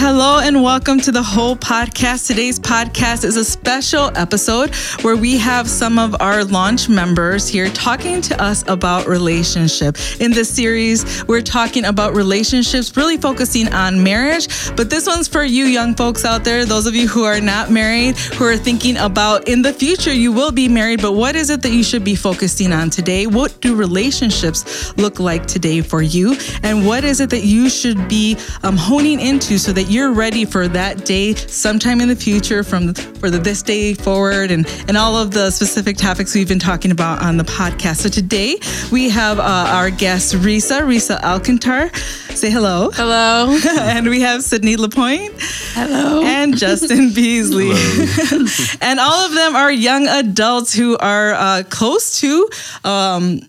Hello and welcome to the whole podcast. Today's podcast is a special episode where we have some of our launch members here talking to us about relationship. In this series, we're talking about relationships, really focusing on marriage. But this one's for you young folks out there, those of you who are not married, who are thinking about in the future you will be married, but what is it that you should be focusing on today? What do relationships look like today for you? And what is it that you should be um, honing into so that you're ready for that day sometime in the future from for the, this day forward and, and all of the specific topics we've been talking about on the podcast. So today we have uh, our guest, Risa, Risa Alcantar. Say hello. Hello. and we have Sydney LaPoint. Hello. And Justin Beasley. and all of them are young adults who are uh, close to um,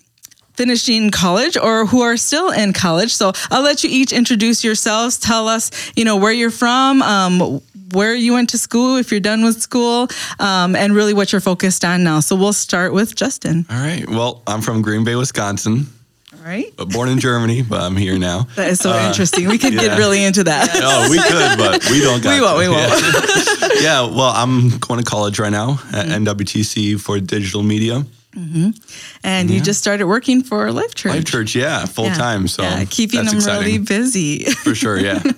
finishing college or who are still in college. So I'll let you each introduce yourselves. Tell us, you know, where you're from, um, where you went to school, if you're done with school, um, and really what you're focused on now. So we'll start with Justin. All right. Well, I'm from Green Bay, Wisconsin. All right. But born in Germany, but I'm here now. That is so Uh, interesting. We could yeah. get really into that. Oh, we could, but we don't. Got We won't, to. we won't. Yeah. Yeah, Well, I'm going to college right now at Mm-hmm. NWTC for digital media. And you just started working for Life Church. Life Church, yeah, full Yeah. time. So yeah, keeping that's them really busy. for sure. Yeah.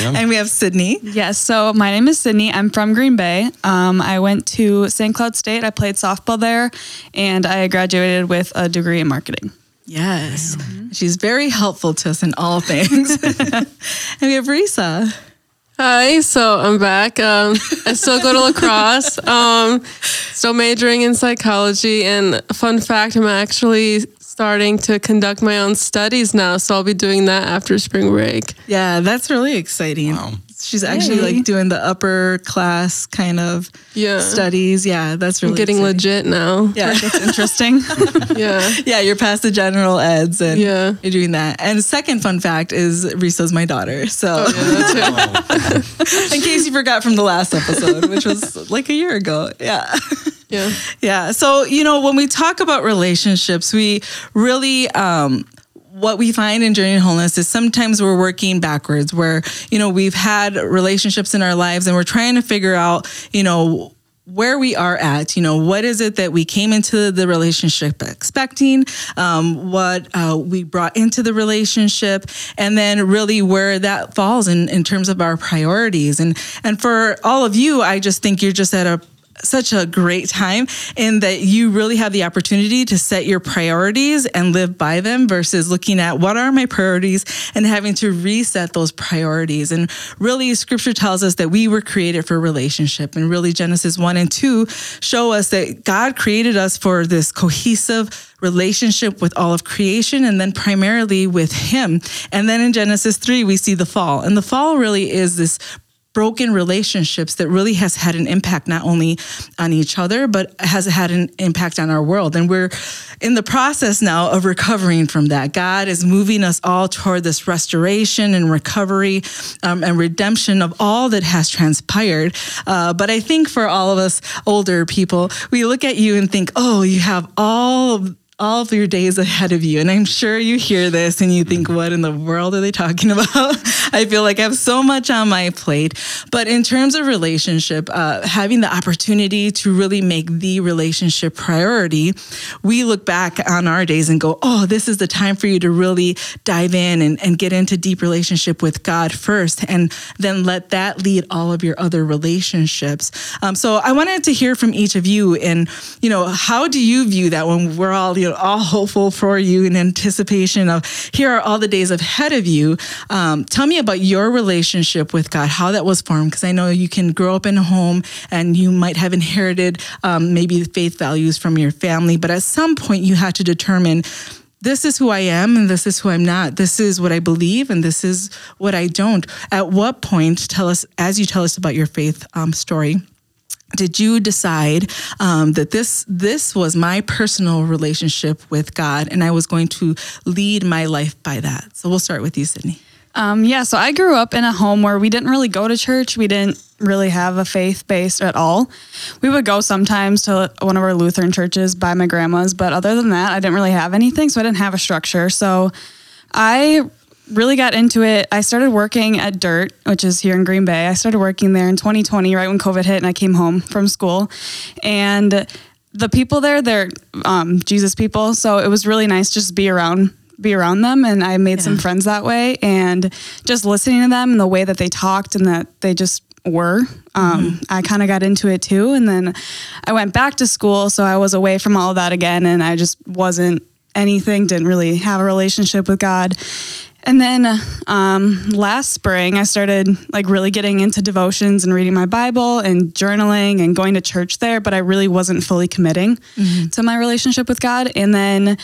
Yeah. and we have Sydney. Yes, so my name is Sydney. I'm from Green Bay. Um, I went to St. Cloud State. I played softball there, and I graduated with a degree in marketing. Yes. She's very helpful to us in all things. and we have Risa. Hi, so I'm back. Um, I still go to La Crosse. Um, still majoring in psychology. And fun fact, I'm actually starting to conduct my own studies now. So I'll be doing that after spring break. Yeah, that's really exciting. Wow. She's actually Yay. like doing the upper class kind of Yeah. studies. Yeah, that's really I'm getting exciting. legit now. Yeah. It's interesting. Yeah. yeah, you're past the general eds and Yeah. you're doing that. And second fun fact is Risa's my daughter. So Yeah, too. in case you forgot from the last episode, which was like a year ago. Yeah. Yeah. Yeah. So, you know, when we talk about relationships, we really, um, what we find in Journey to Wholeness is sometimes we're working backwards, where, you know, we've had relationships in our lives and we're trying to figure out, you know, where we are at, you know, what is it that we came into the relationship expecting, um, what uh, we brought into the relationship, and then really where that falls in, in terms of our priorities. And and for all of you, I just think you're just at a such a great time in that you really have the opportunity to set your priorities and live by them versus looking at what are my priorities and having to reset those priorities. And really, scripture tells us that we were created for relationship. And really, Genesis 1 and 2 show us that God created us for this cohesive relationship with all of creation and then primarily with Him. And then in Genesis 3, we see the fall. And the fall really is this broken relationships that really has had an impact not only on each other but has had an impact on our world. And we're in the process now of recovering from that. God is moving us all toward this restoration and recovery um, and redemption of all that has transpired. Uh, but i think for all of us older people we look at you and think oh you have all all of your days ahead of you. And I'm sure you hear this and you think, what in the world are they talking about? I feel like I have so much on my plate. But in terms of relationship, uh, having the opportunity to really make the relationship priority, we look back on our days and go, oh, this is the time for you to really dive in and, and get into deep relationship with God first, and then let that lead all of your other relationships. Um, so I wanted to hear from each of you and, you know, how do you view that when we're all, you know, all hopeful for you in anticipation of here are all the days ahead of you. Um, tell me about your relationship with God, how that was formed, because I know you can grow up in a home and you might have inherited um, maybe faith values from your family, but at some point you had to determine this is who I am and this is who I'm not. This is what I believe and this is what I don't. At what point, tell us, as you tell us about your faith um, story, did you decide um, that this this was my personal relationship with God and I was going to lead my life by that? So we'll start with you, Sydney. Um, yeah, so I grew up in a home where we didn't really go to church. We didn't really have a faith base at all. We would go sometimes to one of our Lutheran churches by my grandma's, but other than that, I didn't really have anything. So I didn't have a structure. So I really got into it. I started working at Dirt, which is here in Green Bay. I started working there in 2020, right when COVID hit, and I came home from school. And the people there, they're um, Jesus people, so it was really nice just be around be around them. And I made some friends that way. And just listening to them and the way that they talked and that they just were um, I kind of got into it too. And then I went back to school so I was away from all of that again. And I just wasn't anything didn't really have a relationship with God and then um, last spring, I started like really getting into devotions and reading my Bible and journaling and going to church there, but I really wasn't fully committing to my relationship with God. And then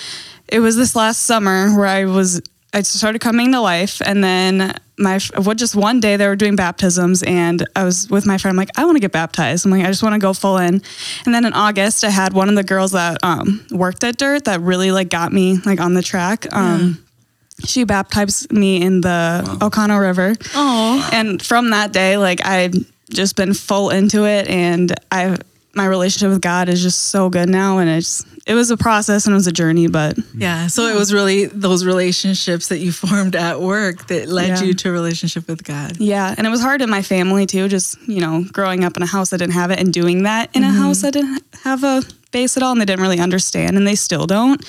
it was this last summer where I was, I started coming to life. And then my, what just one day they were doing baptisms and I was with my friend, I'm like, I want to get baptized. I'm like, I just want to go full in. And then in August, I had one of the girls that um, worked at Dirt that really like got me like on the track. Um, she baptized me in the Oconto River. Oh, And from that day, like I've just been full into it and I my relationship with God is just so good now and it's it was a process and it was a journey, but yeah. So it was really those relationships that you formed at work that led Yeah. you to a relationship with God. yeah, and it was hard in my family too, just, you know, growing up in a house that didn't have it and doing that in a house that didn't have a base at all and they didn't really understand and they still don't.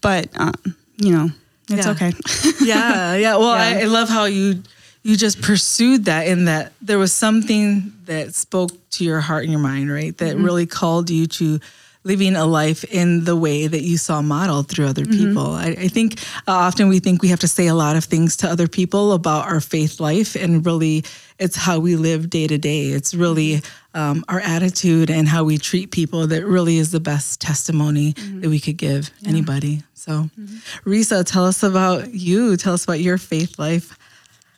But um, you know, it's Yeah. okay. yeah, yeah. Well, Yeah. I, I love how you you just pursued that in that there was something that spoke to your heart and your mind, right? That mm-hmm. really called you to living a life in the way that you saw modeled through other people. I, I think uh, often we think we have to say a lot of things to other people about our faith life, and really, it's how we live day to day. It's really um, our attitude and how we treat people that really is the best testimony that we could give anybody. So, Risa, tell us about you. Tell us about your faith life.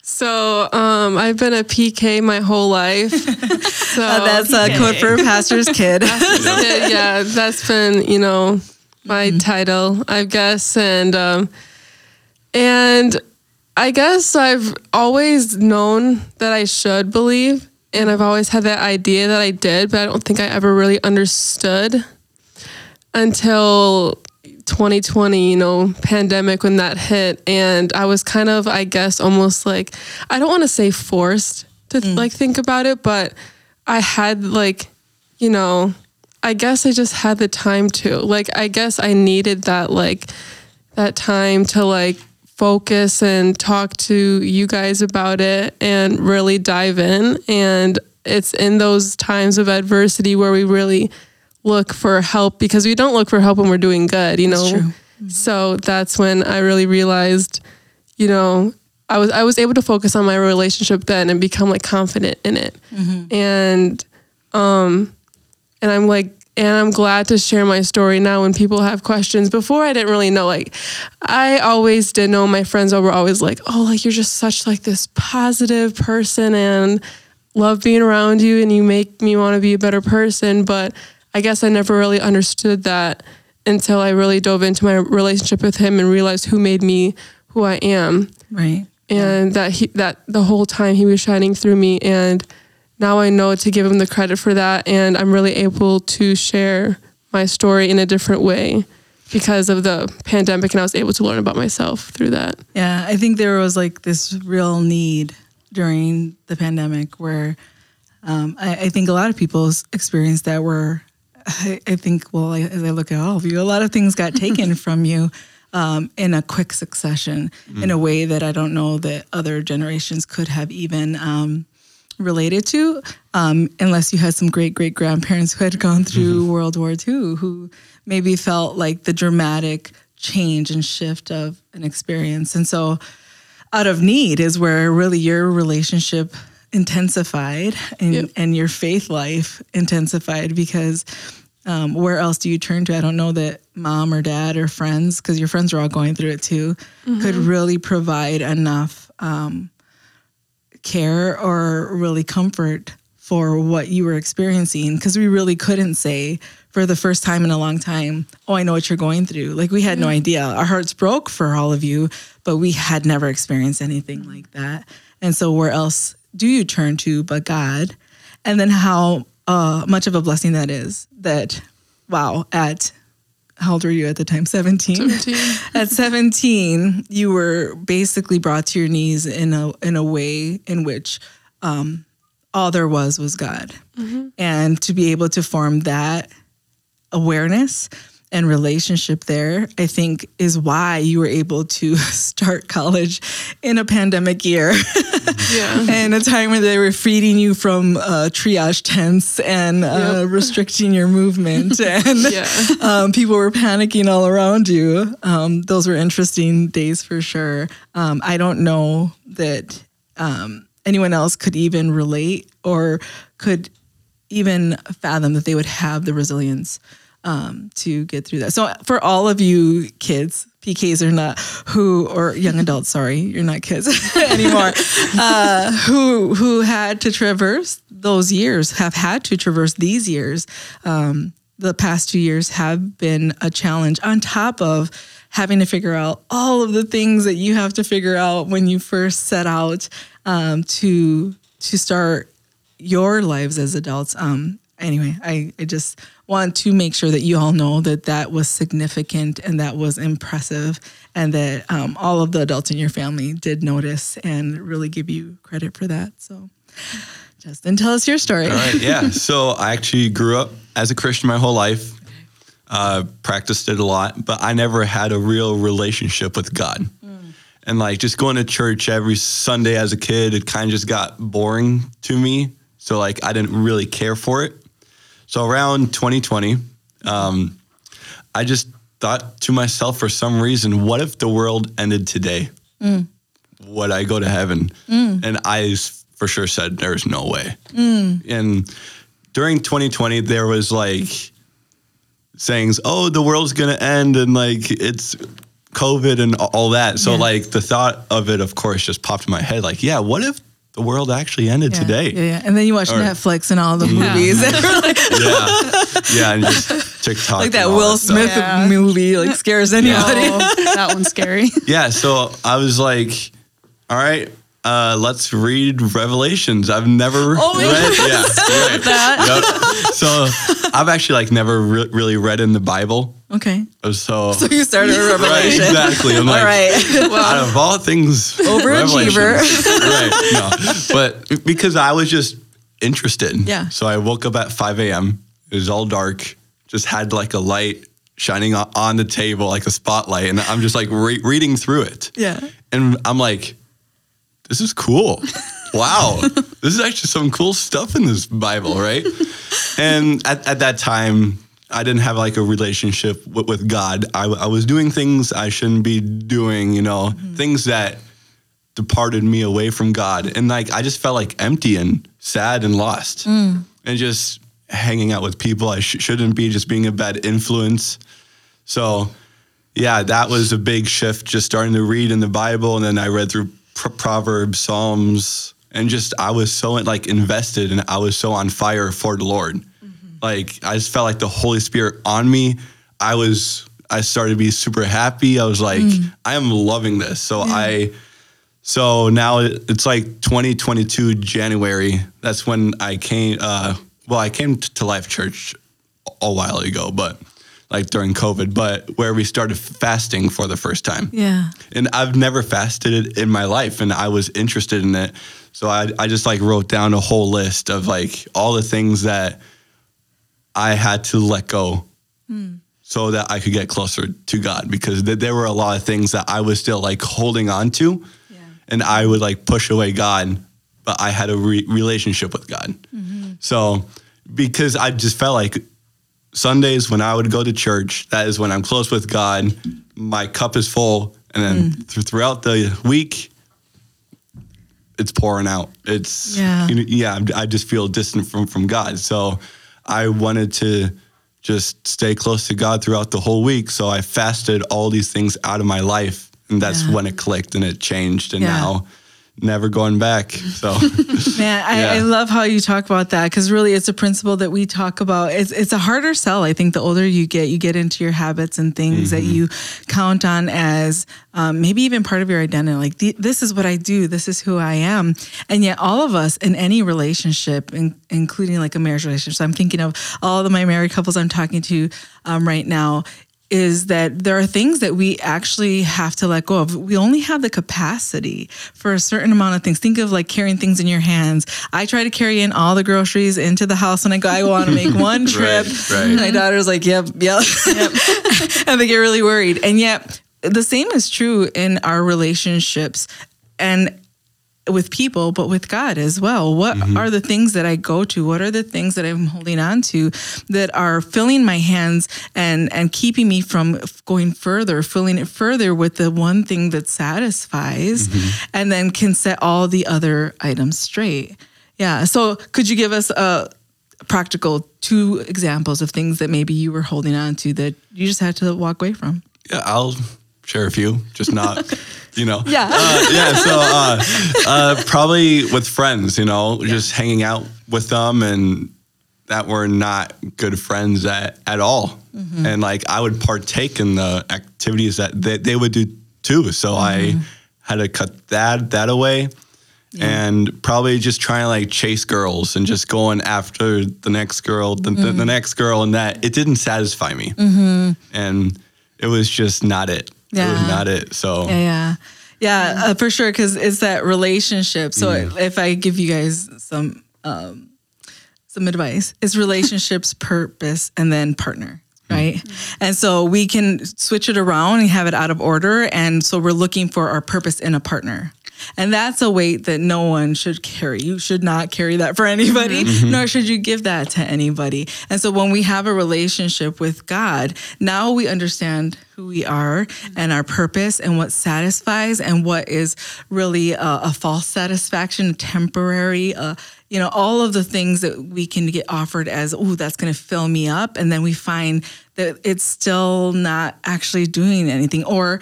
So um, I've been a PK my whole life. So Uh, that's a code for pastor's kid. yeah, yeah, that's been you know my title, I guess, and um, and I guess I've always known that I should believe, and I've always had that idea that I did, but I don't think I ever really understood until 2020, you know, pandemic when that hit, and I was kind of, I guess, almost like I don't want to say forced to mm. like think about it, but I had like, you know, I guess I just had the time to. Like, I guess I needed that like that time to like focus and talk to you guys about it and really dive in. And it's in those times of adversity where we really look for help because we don't look for help when we're doing good, you know. So that's when I really realized, you know, I was I was able to focus on my relationship then and become like confident in it. And um and I'm like and I'm glad to share my story now when people have questions. Before I didn't really know like I always did know my friends were always like, "Oh, like you're just such like this positive person and love being around you and you make me want to be a better person." But I guess I never really understood that until I really dove into my relationship with him and realized who made me who I am right. and that he that the whole time he was shining through me and now I know to give him the credit for that and I'm really able to share my story in a different way because of the pandemic and I was able to learn about myself through that. Yeah, I think there was like this real need during the pandemic where um, I, I think a lot of people experienced that where I, I think, well, I, as I look at all of you, a lot of things got taken from you um, in a quick succession in a way that I don't know that other generations could have even um, related to, um, unless you had some great great grandparents who had gone through World War II, who maybe felt like the dramatic change and shift of an experience. And so, out of need is where really your relationship intensified and, Yep. and your faith life intensified because um, where else do you turn to? I don't know that mom or dad or friends, because your friends are all going through it too, could really provide enough um, care or really comfort for what you were experiencing because we really couldn't say for the first time in a long time, oh, I know what you're going through. Like we had no idea. Our hearts broke for all of you, but we had never experienced anything like that. And so where else do you turn to but God? And then how uh, much of a blessing that is that, wow, at how old were you at the time? 17. 17. at 17, you were basically brought to your knees in a in a way in which um, all there was was God, and to be able to form that awareness and relationship there, I think is why you were able to start college in a pandemic year. Yeah. and a time where they were feeding you from uh, triage tents and uh, restricting your movement, and Yeah. um, people were panicking all around you. Um, those were interesting days for sure. Um, I don't know that um, anyone else could even relate or could even fathom that they would have the resilience um, to get through that. So for all of you kids, PKs or not, who or young adults, sorry, you're not kids anymore, uh, who who had to traverse those years, have had to traverse these years. Um, the past two years have been a challenge on top of having to figure out all of the things that you have to figure out when you first set out um, to to start your lives as adults. Um, anyway, I, I just want to make sure that you all know that that was significant and that was impressive, and that um, all of the adults in your family did notice and really give you credit for that. So, Justin, tell us your story. All right, yeah. So I actually grew up as a Christian my whole life. Uh, practiced it a lot, but I never had a real relationship with God. And like just going to church every Sunday as a kid, it kind of just got boring to me. So like I didn't really care for it. So around 2020, um, I just thought to myself for some reason, what if the world ended today? Mm. Would I go to heaven? Mm. And I for sure said, there's no way. Mm. And during 2020, there was like sayings, oh, the world's going to end and like it's COVID and all that. So Yeah. like the thought of it, of course, just popped in my head. Like, yeah, what if the world actually ended Yeah, today? Yeah, yeah. And then you watch Or- Netflix and all the movies. yeah, yeah, and just TikTok, like that Will stuff. Smith Yeah. movie like scares anybody. That one's scary. Yeah, so I was like, all right, uh, let's read Revelations. I've never Oh read. Yeah, right. Yep. So I've actually like never re- really read in the Bible. Okay. So, So you started with right, Revelation. exactly. I'm All like, right. out of all things, Overachiever. Right? No, but because I was just interested. Yeah. So I woke up at 5 a.m. It was all dark. Just had like a light shining on the table, like a spotlight, and I'm just like re- reading through it. Yeah. And I'm like, this is cool. Wow. this is actually some cool stuff in this Bible, right? and at, at that time, I didn't have like a relationship with, with God. I was doing things I shouldn't be doing, you know, mm-hmm. things that departed me away from God. And like, I just felt like empty and sad and lost. Mm. And just hanging out with people I sh- shouldn't be, just being a bad influence. So, yeah, that was a big shift. Just starting to read in the Bible, and then I read through Proverbs, Psalms, and just I was so like invested, and I was so on fire for the Lord. Like I just felt like the Holy Spirit on me. I was I started to be super happy. I was like, I am loving this. So I. So now it's like 2022 January. That's when I came. Uh, well, I came to Life Church a while ago, but like during COVID, but where we started fasting for the first time. Yeah. And I've never fasted in my life, and I was interested in it. So I, I just like wrote down a whole list of like all the things that I had to let go hmm. so that I could get closer to God because th- there were a lot of things that I was still like holding on to, and I would like push away God, but I had a re- relationship with God. Mm-hmm. So because I just felt like Sundays when I would go to church, that is when I'm close with God. My cup is full, and then mm. th- throughout the week, it's pouring out. It's Yeah. you know, yeah. I just feel distant from from God. So I wanted to just stay close to God throughout the whole week. So I fasted all these things out of my life, and that's Yeah. when it clicked and it changed. And Yeah. now, never going back. So Man, I, Yeah. I love how you talk about that because really it's a principle that we talk about. It's, it's a harder sell. I think the older you get, you get into your habits and things that Mm-hmm. you count on as um, maybe even part of your identity. Like, "The- this is what I do, this is who I am. And yet, all of us in any relationship, in, including like a marriage relationship, so I'm thinking of all of my married couples I'm talking to um, right now. Is that there are things that we actually have to let go of. We only have the capacity for a certain amount of things. Think of like carrying things in your hands. I try to carry in all the groceries into the house when I go. I want to make one trip. right. My daughter's like, yep, yep, yep. and they get really worried. And yet, the same is true in our relationships and with people, but with God as well. What mm-hmm. are the things that I go to? What are the things that I'm holding on to that are filling my hands and and keeping me from going further, filling it further with the one thing that satisfies, mm-hmm. and then can set all the other items straight. Yeah. So, could you give us a practical two examples of things that maybe you were holding on to that you just had to walk away from? Yeah, I'll share a few, just not, you know. Yeah. Uh, yeah. So uh, uh, probably with friends, you know, just hanging out with them and that were not good friends at, at all. And like I would partake in the activities that they, they would do too. So I had to cut that that away. And probably just trying to like chase girls and just going after the next girl, the, the, the next girl, and that it didn't satisfy me. And it was just not it. It Yeah. was not it. So Yeah, yeah, yeah, uh, for sure. Because it's that relationship. So if I give you guys some um, some advice, it's relationships, purpose, and then partner. Right. And so we can switch it around and have it out of order. And so we're looking for our purpose in a partner. And that's a weight that no one should carry. You should not carry that for anybody, nor should you give that to anybody. And so when we have a relationship with God, now we understand who we are and our purpose and what satisfies and what is really a, a false satisfaction, temporary, uh, you know, all of the things that we can get offered as, oh, that's going to fill me up. And then we find that it's still not actually doing anything. Or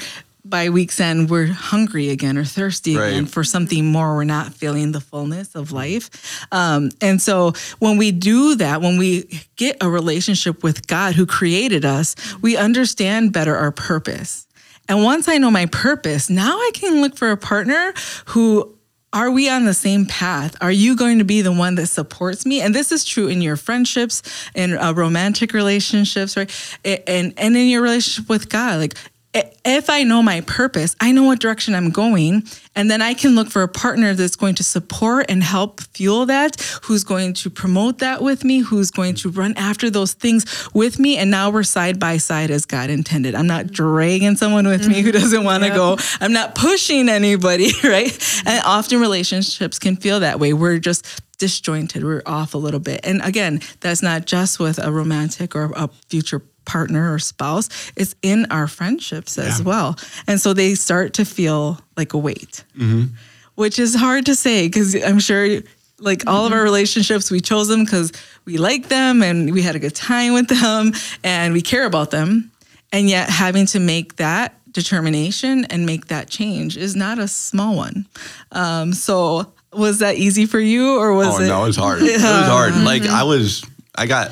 by week's end, we're hungry again or thirsty again for something more. We're not feeling the fullness of life. Um, and so when we do that, when we get a relationship with God who created us, we understand better our purpose. And once I know my purpose, now I can look for a partner who are we on the same path? Are you going to be the one that supports me? And this is true in your friendships, in uh, romantic relationships, right? And and in your relationship with God, like if I know my purpose, I know what direction I'm going, and then I can look for a partner that's going to support and help fuel that, who's going to promote that with me, who's going to run after those things with me, and now we're side by side as God intended. I'm not dragging someone with me who doesn't want to go. I'm not pushing anybody, right? And often relationships can feel that way. We're just disjointed. We're off a little bit. And again, that's not just with a romantic or a future partner or spouse, it's in our friendships as Yeah. well. And so they start to feel like a weight, mm-hmm. which is hard to say because I'm sure. Like all of our mm-hmm. relationships, we chose them because we like them and we had a good time with them and we care about them. And yet, having to make that determination and make that change is not a small one. Um, so, was that easy for you, or was Oh it? no, it was hard. It was hard. Like I mm-hmm. was, I got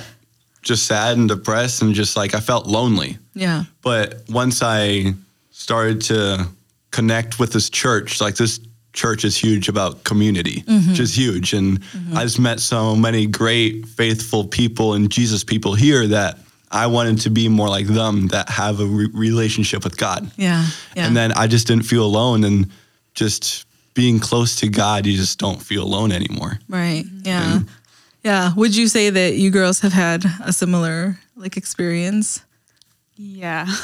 just sad and depressed and just like I felt lonely. Yeah. But once I started to connect with this church, like this church is huge about community, mm-hmm. which is huge. And mm-hmm. I just met so many great, faithful people and Jesus people here that I wanted to be more like them that have a re- relationship with God. Yeah. Yeah. And then I just didn't feel alone. And just being close to God, you just don't feel alone anymore. Right. Yeah. Yeah. Would you say that you girls have had a similar like experience? Yeah.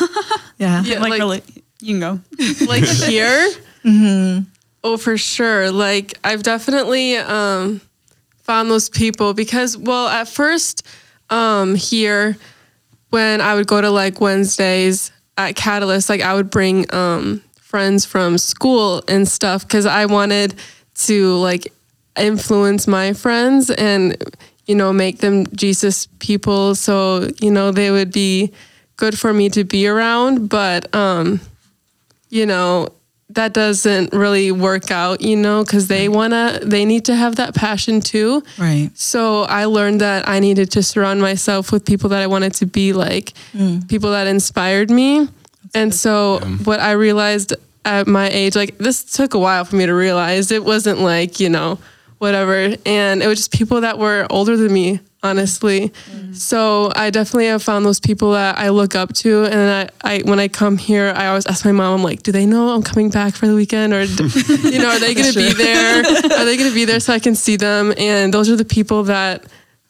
Yeah. Yeah, like, like- really, you can go. like here oh for sure like i've definitely um found those people because well at first um here when i would go to like wednesdays at catalyst like i would bring um friends from school and stuff because i wanted to like influence my friends and you know make them jesus people. So you know they would be good for me to be around. But um you know that doesn't really work out you know because they want to they need to have that passion too. Right. so i learned that i needed to surround myself with people that i wanted to be like people that inspired me. And so what i realized at my age like this took a while for me to realize. It wasn't like you know whatever and it was just people that were older than me honestly. So I definitely have found those people that I look up to, and I, I when I come here, I always ask my mom, I'm like, do they know I'm coming back for the weekend, or you know, are they going to be there? Are they going to be there so I can see them? And those are the people that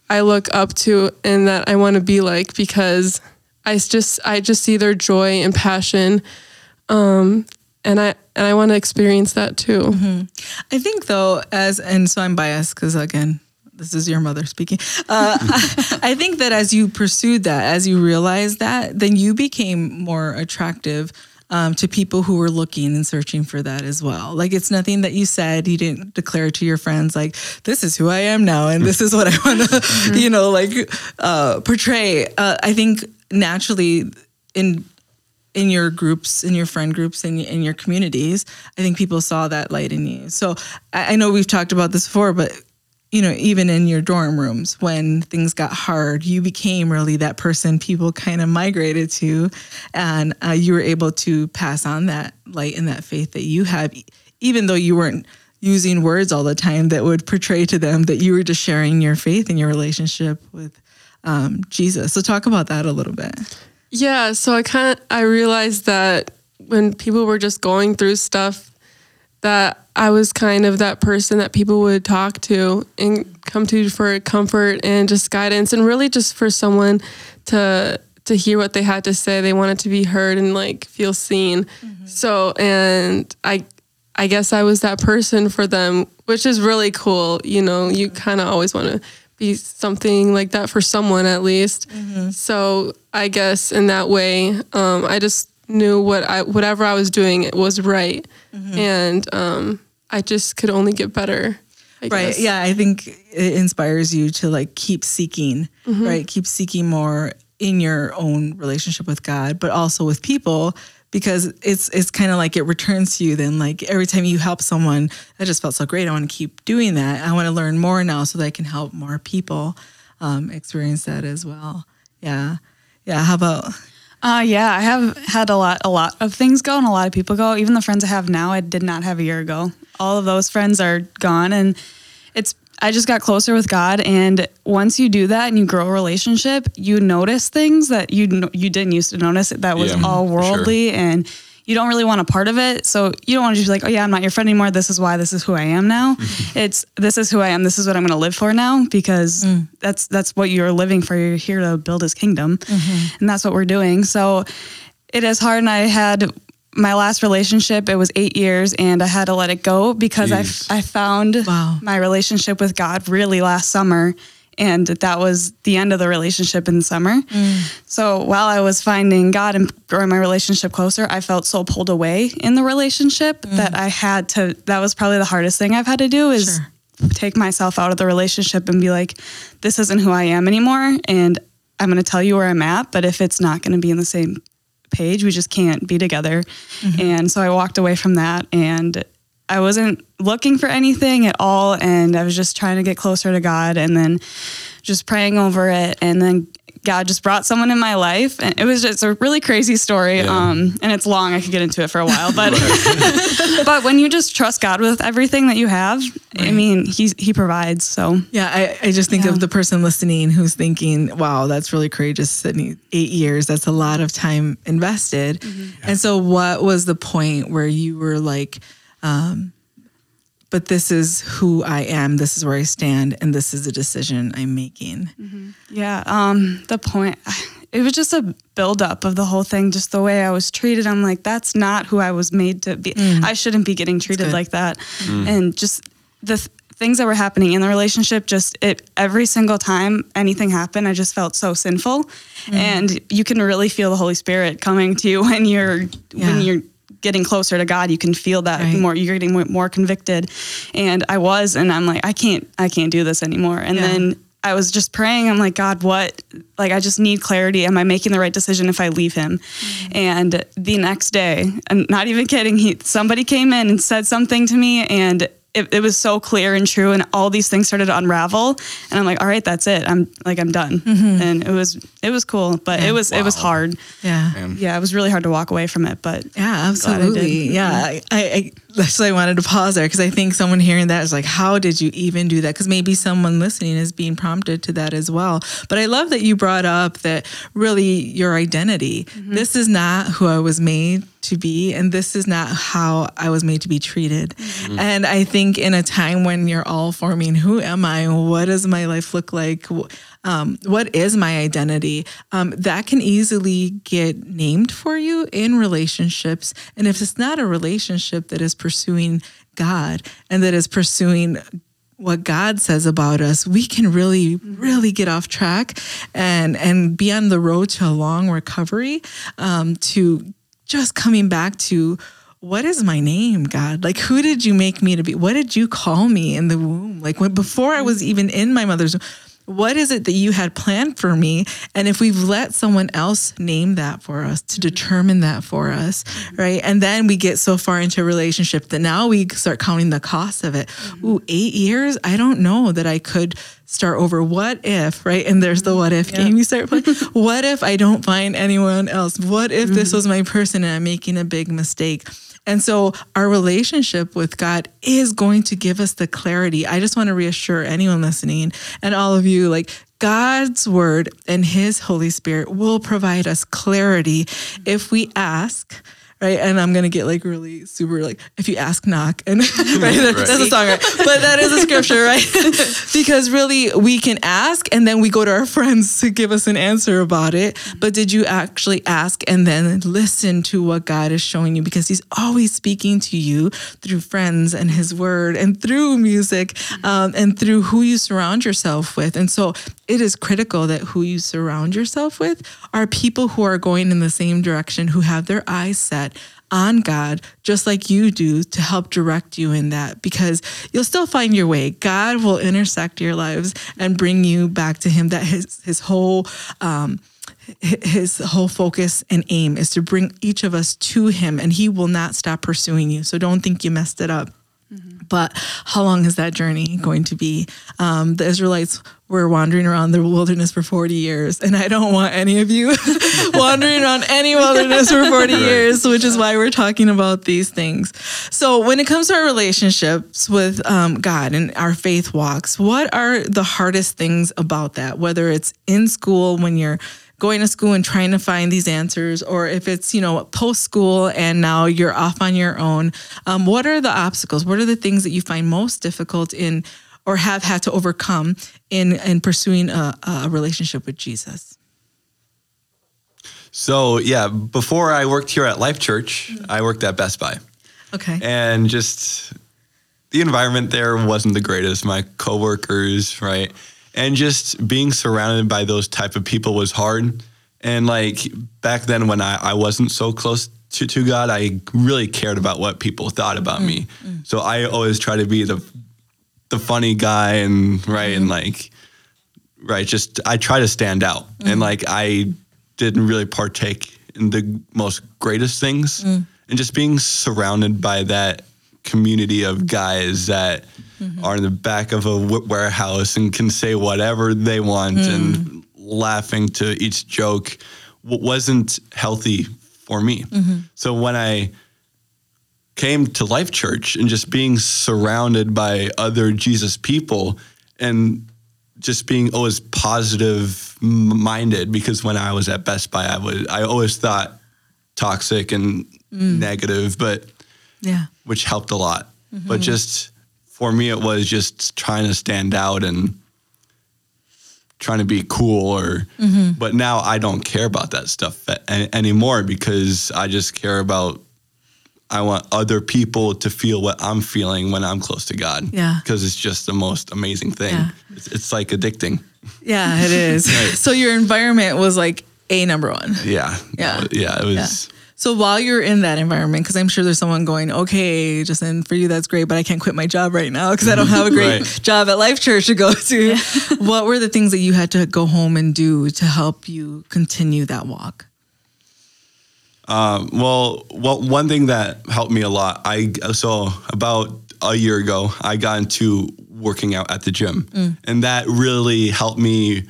I look up to and that I want to be like because I just I just see their joy and passion, um, and I and I want to experience that too. I think though, as and so I'm biased because again, this is your mother speaking. Uh, I think that as you pursued that, as you realized that, then you became more attractive um, to people who were looking and searching for that as well. Like it's nothing that you said. You didn't declare to your friends like, "This is who I am now," and this is what I want to, you know, like uh, portray. Uh, I think naturally in in your groups, in your friend groups, in, in your communities, I think people saw that light in you. So I, I know we've talked about this before, but you know, even in your dorm rooms, when things got hard, you became really that person people kind of migrated to, and uh, you were able to pass on that light and that faith that you have, even though you weren't using words all the time that would portray to them that you were just sharing your faith and your relationship with um, Jesus. So talk about that a little bit. Yeah, so I kind of I realized that when people were just going through stuff that I was kind of that person that people would talk to and come to for comfort and just guidance and really just for someone to to hear what they had to say. They wanted to be heard and like feel seen. Mm-hmm. So and I I guess I was that person for them, which is really cool. You know, you kind of always want to be something like that for someone at least. So I guess in that way, um, I just knew what I whatever I was doing it was right, and um, I just could only get better. I right guess. yeah i think it inspires you to like keep seeking Mm-hmm. right keep seeking more in your own relationship with god but also with people because it's it's kind of like it returns to you then like every time you help someone that just felt so great i want to keep doing that i want to learn more now so that i can help more people um, experience that as well yeah yeah how about Uh, yeah, I have had a lot, a lot of things go, and a lot of people go. Even the friends I have now, I did not have a year ago. All of those friends are gone, and it's. I just got closer with God, and once you do that and you grow a relationship, you notice things that you you didn't used to notice. That was Yeah, all for sure. worldly, and you don't really want a part of it. So you don't want to just be like, oh yeah, I'm not your friend anymore. This is why. This is who I am now. it's this is who I am. This is what I'm going to live for now because mm. that's that's what you're living for. You're here to build His kingdom, mm-hmm. and that's what we're doing. So it is hard. And I had my last relationship. It was eight years, and I had to let it go because I Jeez. I found Wow. my relationship with God really last summer. And that was the end of the relationship in the summer. Mm. So while I was finding God and growing my relationship closer, I felt so pulled away in the relationship mm. that I had to, that was probably the hardest thing I've had to do is Sure. take myself out of the relationship and be like, this isn't who I am anymore. And I'm going to tell you where I'm at. But if it's not going to be in the same page, we just can't be together. Mm-hmm. And so I walked away from that and I wasn't looking for anything at all. And I was just trying to get closer to God and then just praying over it. And then God just brought someone in my life. And it was just a really crazy story. Yeah. Um, and it's long. I could get into it for a while, but, but when you just trust God with everything that you have, I mean, he's, he provides. So Yeah, I, I just think Yeah. of the person listening who's thinking, wow, that's really courageous, Sydney. Eight years, that's a lot of time invested. And so, what was the point where you were like, um, but this is who I am, this is where I stand, and this is a decision I'm making? Mm-hmm. Yeah, um, the point it was just a buildup of the whole thing, just the way I was treated. I'm like, that's not who I was made to be. Mm. I shouldn't be getting treated like that. Mm. And just the th- things that were happening in the relationship, just it every single time anything happened, I just felt so sinful. Mm. And you can really feel the Holy Spirit coming to you when you're Yeah. when you're getting closer to God, you can feel that Right. more. You're getting more- convicted, and I was, and I'm like, I can't, I can't do this anymore. And Yeah. then I was just praying. I'm like, God, what? Like, I just need clarity. Am I making the right decision if I leave him? Mm-hmm. And the next day, I'm not even kidding. He somebody came in and said something to me, and it, it was so clear and true. And all these things started to unravel. And I'm like, all right, that's it. I'm like, I'm done. Mm-hmm. And it was, it was cool, but it was, it was hard. Yeah. Man. Yeah, it was really hard to walk away from it, but Yeah, glad I did. absolutely. Yeah, mm-hmm. I, I, I that's why I wanted to pause there because I think someone hearing that is like, how did you even do that? Because maybe someone listening is being prompted to that as well. But I love that you brought up that really your identity. Mm-hmm. This is not who I was made to be, and this is not how I was made to be treated. Mm-hmm. And I think in a time when you're all forming, who am I? What does my life look like? Um, what is my identity? Um, that can easily get named for you in relationships. And if it's not a relationship that is pursuing God and that is pursuing what God says about us, we can really, really get off track and and be on the road to a long recovery, um, to just coming back to what is my name, God? Like, who did you make me to be? What did you call me in the womb? Like, when before I was even in my mother's womb, what is it that you had planned for me? And if we've let someone else name that for us, to mm-hmm. determine that for us, mm-hmm. right? And then we get so far into a relationship that now we start counting the cost of it. Mm-hmm. Ooh, eight years? I don't know that I could start over. What if, right? And there's the what if game you start playing. what if I don't find anyone else? What if this was my person and I'm making a big mistake? And so our relationship with God is going to give us the clarity. I just want to reassure anyone listening and all of you like God's word and his Holy Spirit will provide us clarity if we ask. Right. And I'm going to get like really super like, if you ask, knock. And right, that's a song, right? But that is a scripture, right? because really we can ask and then we go to our friends to give us an answer about it. But did you actually ask and then listen to what God is showing you? Because He's always speaking to you through friends and His word and through music um, and through who you surround yourself with. And so it is critical that who you surround yourself with are people who are going in the same direction, who have their eyes set on God, just like you do, to help direct you in that because you'll still find your way. God will intersect your lives and bring you back to Him. That His His whole um, his whole focus and aim is to bring each of us to him and he will not stop pursuing you so don't think you messed it up but how long is that journey going to be? Um, the israelites were wandering around the wilderness for 40 years and i don't want any of you wandering around any wilderness for 40 years which is why we're talking about these things. So when it comes to our relationships with um, god and our faith walks what are the hardest things about that? Whether it's in school when you're going to school and trying to find these answers, or if it's, you know, post school and now you're off on your own, um, what are the obstacles? What are the things that you find most difficult in or have had to overcome in, in pursuing a, a relationship with Jesus? So yeah, before I worked here at Life Church, I worked at Best Buy, Okay. and just the environment there wasn't the greatest. My coworkers, right, and just being surrounded by those type of people was hard. And like back then, when I, I wasn't so close to, to God, I really cared about what people thought about mm, me. Mm. So I always try to be the the funny guy and right and mm-hmm. like right just i try to stand out. And mm. like i didn't really partake in the most greatest things. And just being surrounded by that community of guys that mm-hmm. are in the back of a warehouse and can say whatever they want mm. and laughing to each joke wasn't healthy for me. Mm-hmm. So when i came to Life Church and just being surrounded by other Jesus people and just being always positive minded because when I was at Best Buy I was I always thought toxic and mm. negative but yeah. which helped a lot but mm-hmm. just for me it was just trying to stand out and trying to be cool or mm-hmm. but now I don't care about that stuff a- anymore because I just care about I want other people to feel what I'm feeling when I'm close to God. Yeah. Because it's just the most amazing thing. Yeah. It's, it's like addicting. Yeah, it is. So your environment was like a number one. Yeah. Yeah. Yeah. It was. So while you're in that environment, because I'm sure there's someone going, okay, Justin, for you that's great, but I can't quit my job right now because I don't have a great Right. job at Life Church to go to. what were the things that you had to go home and do to help you continue that walk? Um, well, well, one thing that helped me a lot, I so about a year ago, I got into working out at the gym, and that really helped me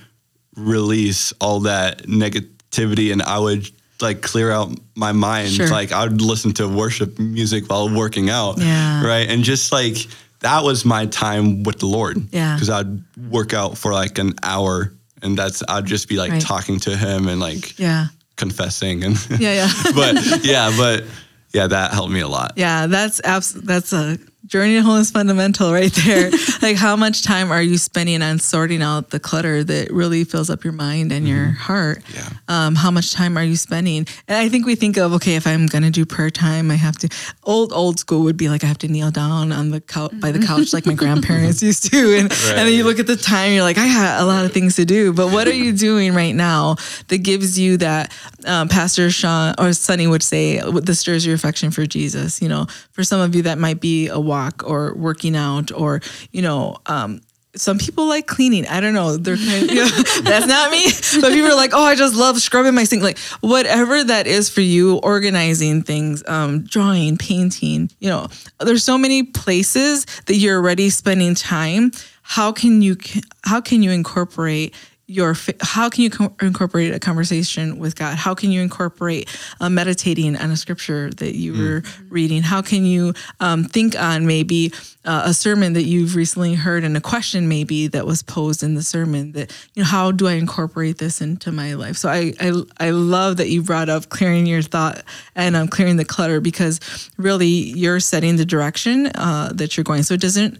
release all that negativity. And I would like clear out my mind. Sure. Like I would listen to worship music while working out. Yeah. Right. And just like that was my time with the Lord. Yeah. Because I'd work out for like an hour and that's I'd just be like Right. talking to him and like Yeah. confessing and Yeah. Yeah. but yeah, but yeah, that helped me a lot. Yeah, that's abs- that's a journey to is fundamental right there. like how much time are you spending on sorting out the clutter that really fills up your mind and your heart? Yeah. Um, how much time are you spending? And I think we think of okay, if I'm gonna do prayer time, I have to. Old old school would be like I have to kneel down on the couch by the couch like my grandparents used to, and and then you look at the time, you're like I got a lot of things to do. But what are you doing right now that gives you that? Um, Pastor Sean or Sonny would say, "This stirs your affection for Jesus." You know, for some of you that might be a walk or working out, or you know. Um, some people like cleaning. I don't know. They're kind of, you know, that's not me. But people are like, oh, I just love scrubbing my sink. Like whatever that is for you, organizing things, um, drawing, painting. You know, there's so many places that you're already spending time. How can you how can you incorporate your how can you co- incorporate a conversation with God? How can you incorporate uh, meditating on a scripture that you were reading? How can you um, think on maybe uh, a sermon that you've recently heard and a question maybe that was posed in the sermon that you know how do I incorporate this into my life? So I I, I love that you brought up clearing your thought and um, clearing the clutter because really you're setting the direction uh, that you're going. So it doesn't.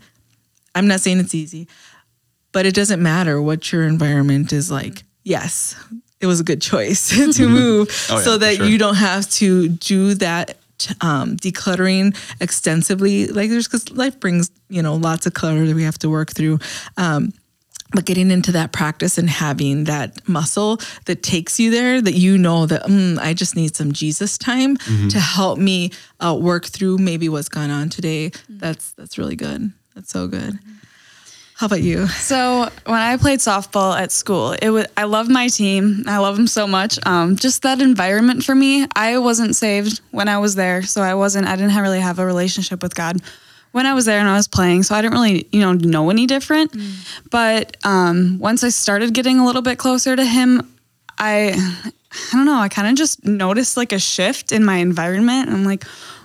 I'm not saying it's easy but it doesn't matter what your environment is like. Yes, it was a good choice to move Oh, yeah, so that sure. you don't have to do that um, decluttering extensively. Like there's because life brings you know lots of clutter that we have to work through. Um, but getting into that practice and having that muscle that takes you there, that you know that mm, I just need some Jesus time Mm-hmm. to help me uh, work through maybe what's gone on today. That's that's really good. That's so good. How about you? So when I played softball at school, it was I love my team. I love them so much. Um, just that environment for me. I wasn't saved when I was there, so I wasn't. I didn't have, really have a relationship with God when I was there and I was playing. So I didn't really, you know, know any different. But um, once I started getting a little bit closer to Him, I, I don't know. I kind of just noticed like a shift in my environment. I'm like,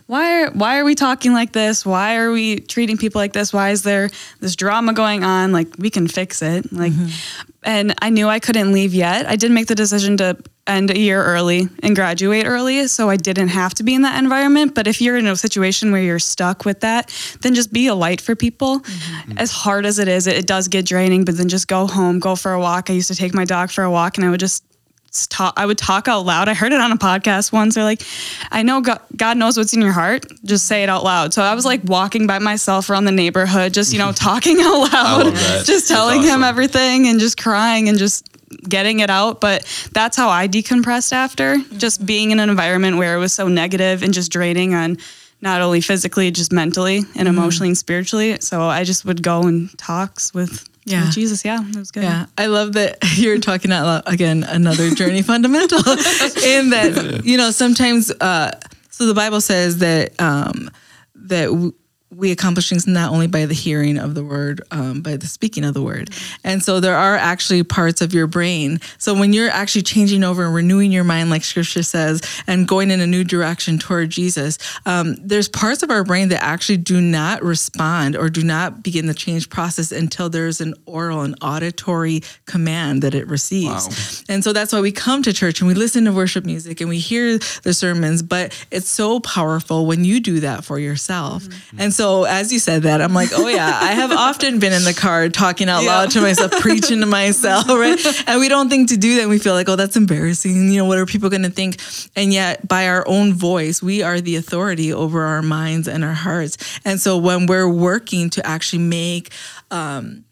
why are, why are we talking like this? Why are we treating people like this? Why is there this drama going on? Like we can fix it. Like, mm-hmm. and I knew I couldn't leave yet. I did make the decision to end a year early and graduate early, so I didn't have to be in that environment. But if you're in a situation where you're stuck with that, then just be a light for people. Mm-hmm. As hard as it is, it, it does get draining. But then just go home, go for a walk. I used to take my dog for a walk, and I would just talk I would talk out loud. I heard it on a podcast once. They're like, I know God, God knows what's in your heart. Just say it out loud. So I was like walking by myself around the neighborhood, just, you know, talking out loud, just That's telling him everything and just crying and just getting it out. But that's how I decompressed after mm-hmm. just being in an environment where it was so negative and just draining on not only physically, just mentally and mm-hmm. emotionally and spiritually. So I just would go and talks with, Yeah. with Jesus. Yeah, it was good. Yeah, I love that you're talking out loud again. Another journey fundamental in that you know sometimes. Uh, so the Bible says that um, that w- we accomplish things not only by the hearing of the word, um, by the speaking of the word. And so there are actually parts of your brain. So when you're actually changing over and renewing your mind, like Scripture says, and going in a new direction toward Jesus, um, there's parts of our brain that actually do not respond or do not begin the change process until there's an oral and auditory command that it receives. And so that's why we come to church and we listen to worship music and we hear the sermons, but it's so powerful when you do that for yourself. And so as you said that, I'm like, oh yeah, I have often been in the car talking out loud to myself, preaching to myself, right? And we don't think to do that. And we feel like, oh, that's embarrassing. You know, what are people going to think? And yet by our own voice, we are the authority over our minds and our hearts. And so when we're working to actually make um,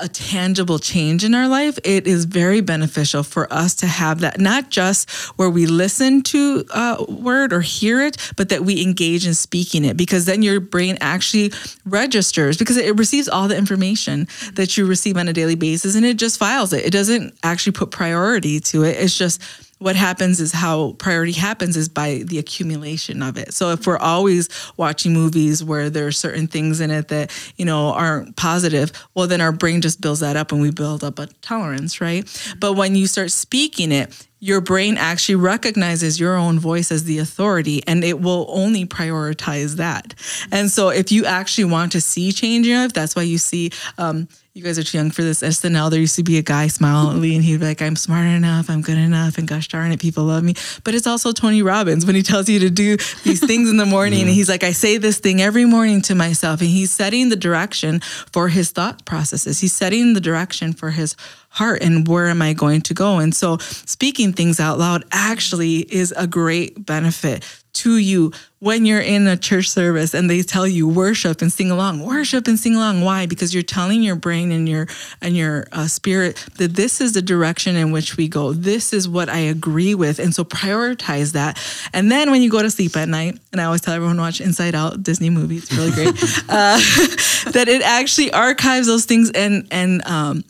a tangible change in our life, it is very beneficial for us to have that, not just where we listen to a word or hear it, but that we engage in speaking it, because then your brain actually registers because it receives all the information that you receive on a daily basis and it just files it. It doesn't actually put priority to it. It's just what happens is how priority happens is by the accumulation of it. So if we're always watching movies where there are certain things in it that, you know, aren't positive, well then our brain just builds that up and we build up a tolerance, right? But when you start speaking it, your brain actually recognizes your own voice as the authority and it will only prioritize that. And so if you actually want to see change in your life, that's why you see um, you guys are too young for this SNL. There used to be a guy Smalley and he'd be like, I'm smart enough, I'm good enough, and gosh darn it, people love me. But it's also Tony Robbins when he tells you to do these things in the morning. And he's like, I say this thing every morning to myself. And he's setting the direction for his thought processes. He's setting the direction for his heart and where am I going to go? And so speaking things out loud actually is a great benefit to you when you're in a church service and they tell you worship and sing along. Worship and sing along. Why? Because you're telling your brain and your and your uh, spirit that this is the direction in which we go. This is what i agree with. And so prioritize that. And then when you go to sleep at night and i always tell everyone watch inside out disney movie it's really great. Uh, that it actually archives those things and and um,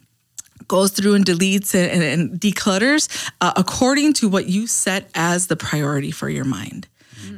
goes through and deletes and, and, and declutters uh, according to what you set as the priority for your mind.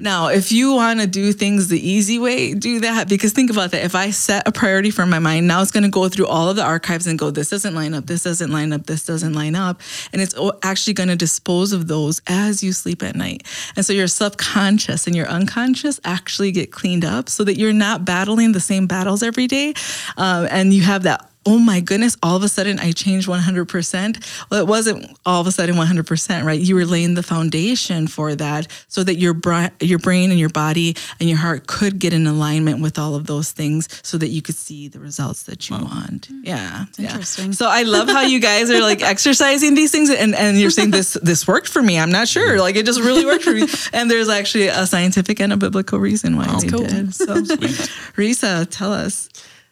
Now, if you want to do things the easy way, do that. Because think about that. If I set a priority for my mind, now it's going to go through all of the archives and go, this doesn't line up, this doesn't line up, this doesn't line up. And it's actually going to dispose of those as you sleep at night. And so your subconscious and your unconscious actually get cleaned up so that you're not battling the same battles every day. Um, and you have that oh my goodness, all of a sudden I changed 100%. Well, it wasn't all of a sudden 100%, right? You were laying the foundation for that so that your, bra- your brain and your body and your heart could get in alignment with all of those things so that you could see the results that you wow. want. Hmm. Yeah. yeah. Interesting. So I love how you guys are like exercising these things and, and you're saying this, this worked for me. I'm not sure. Hmm. Like it just really worked for me. And there's actually a scientific and a biblical reason why oh, they cool. did. So Risa, tell us.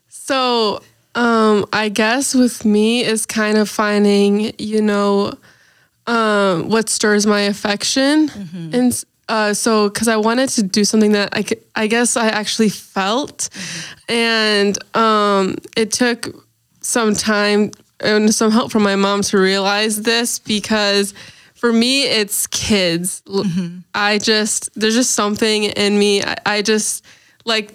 So um, I guess with me is kind of finding, you know, um, what stirs my affection. Mm-hmm. And uh, so, because I wanted to do something that I, could, I guess I actually felt. Mm-hmm. And um, it took some time and some help from my mom to realize this because for me, it's kids. Mm-hmm. I just, there's just something in me. I, I just like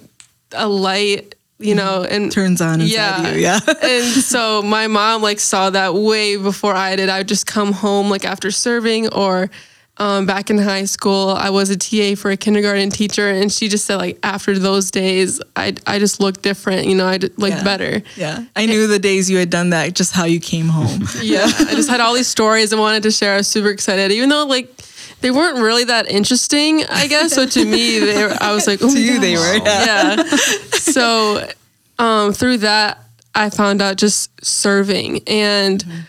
a light you know, mm-hmm. and turns on inside yeah, you. Yeah. and so my mom like saw that way before I did. I would just come home like after serving or um, back in high school, I was a TA for a kindergarten teacher, and she just said like after those days, I I just looked different, you know, I looked yeah. better. Yeah, I knew the days you had done that, just how you came home. yeah, I just had all these stories I wanted to share. I was super excited, even though like they weren't really that interesting, I guess. So to me, they were, I was like, oh to you, they were, yeah. yeah. So um, through that, I found out just serving and mm-hmm.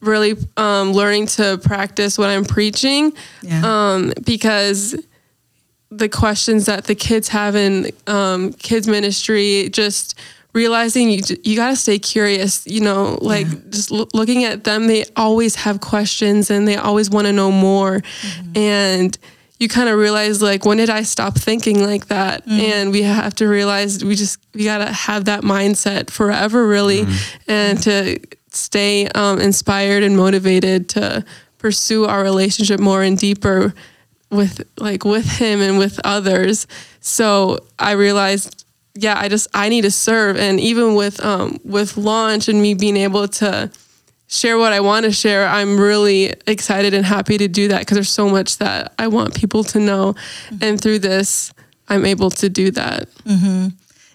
really um, learning to practice what I'm preaching. Yeah. Um, because the questions that the kids have in um, kids ministry, just realizing you you got to stay curious you know like yeah. just l- looking at them they always have questions and they always want to know more mm-hmm. and you kind of realize like when did i stop thinking like that mm-hmm. and we have to realize we just we got to have that mindset forever really mm-hmm. and to stay um, inspired and motivated to pursue our relationship more and deeper with like with him and with others so i realized yeah, I just I need to serve, and even with um with launch and me being able to share what I want to share, I'm really excited and happy to do that because there's so much that I want people to know, mm-hmm. and through this, I'm able to do that. Mm-hmm.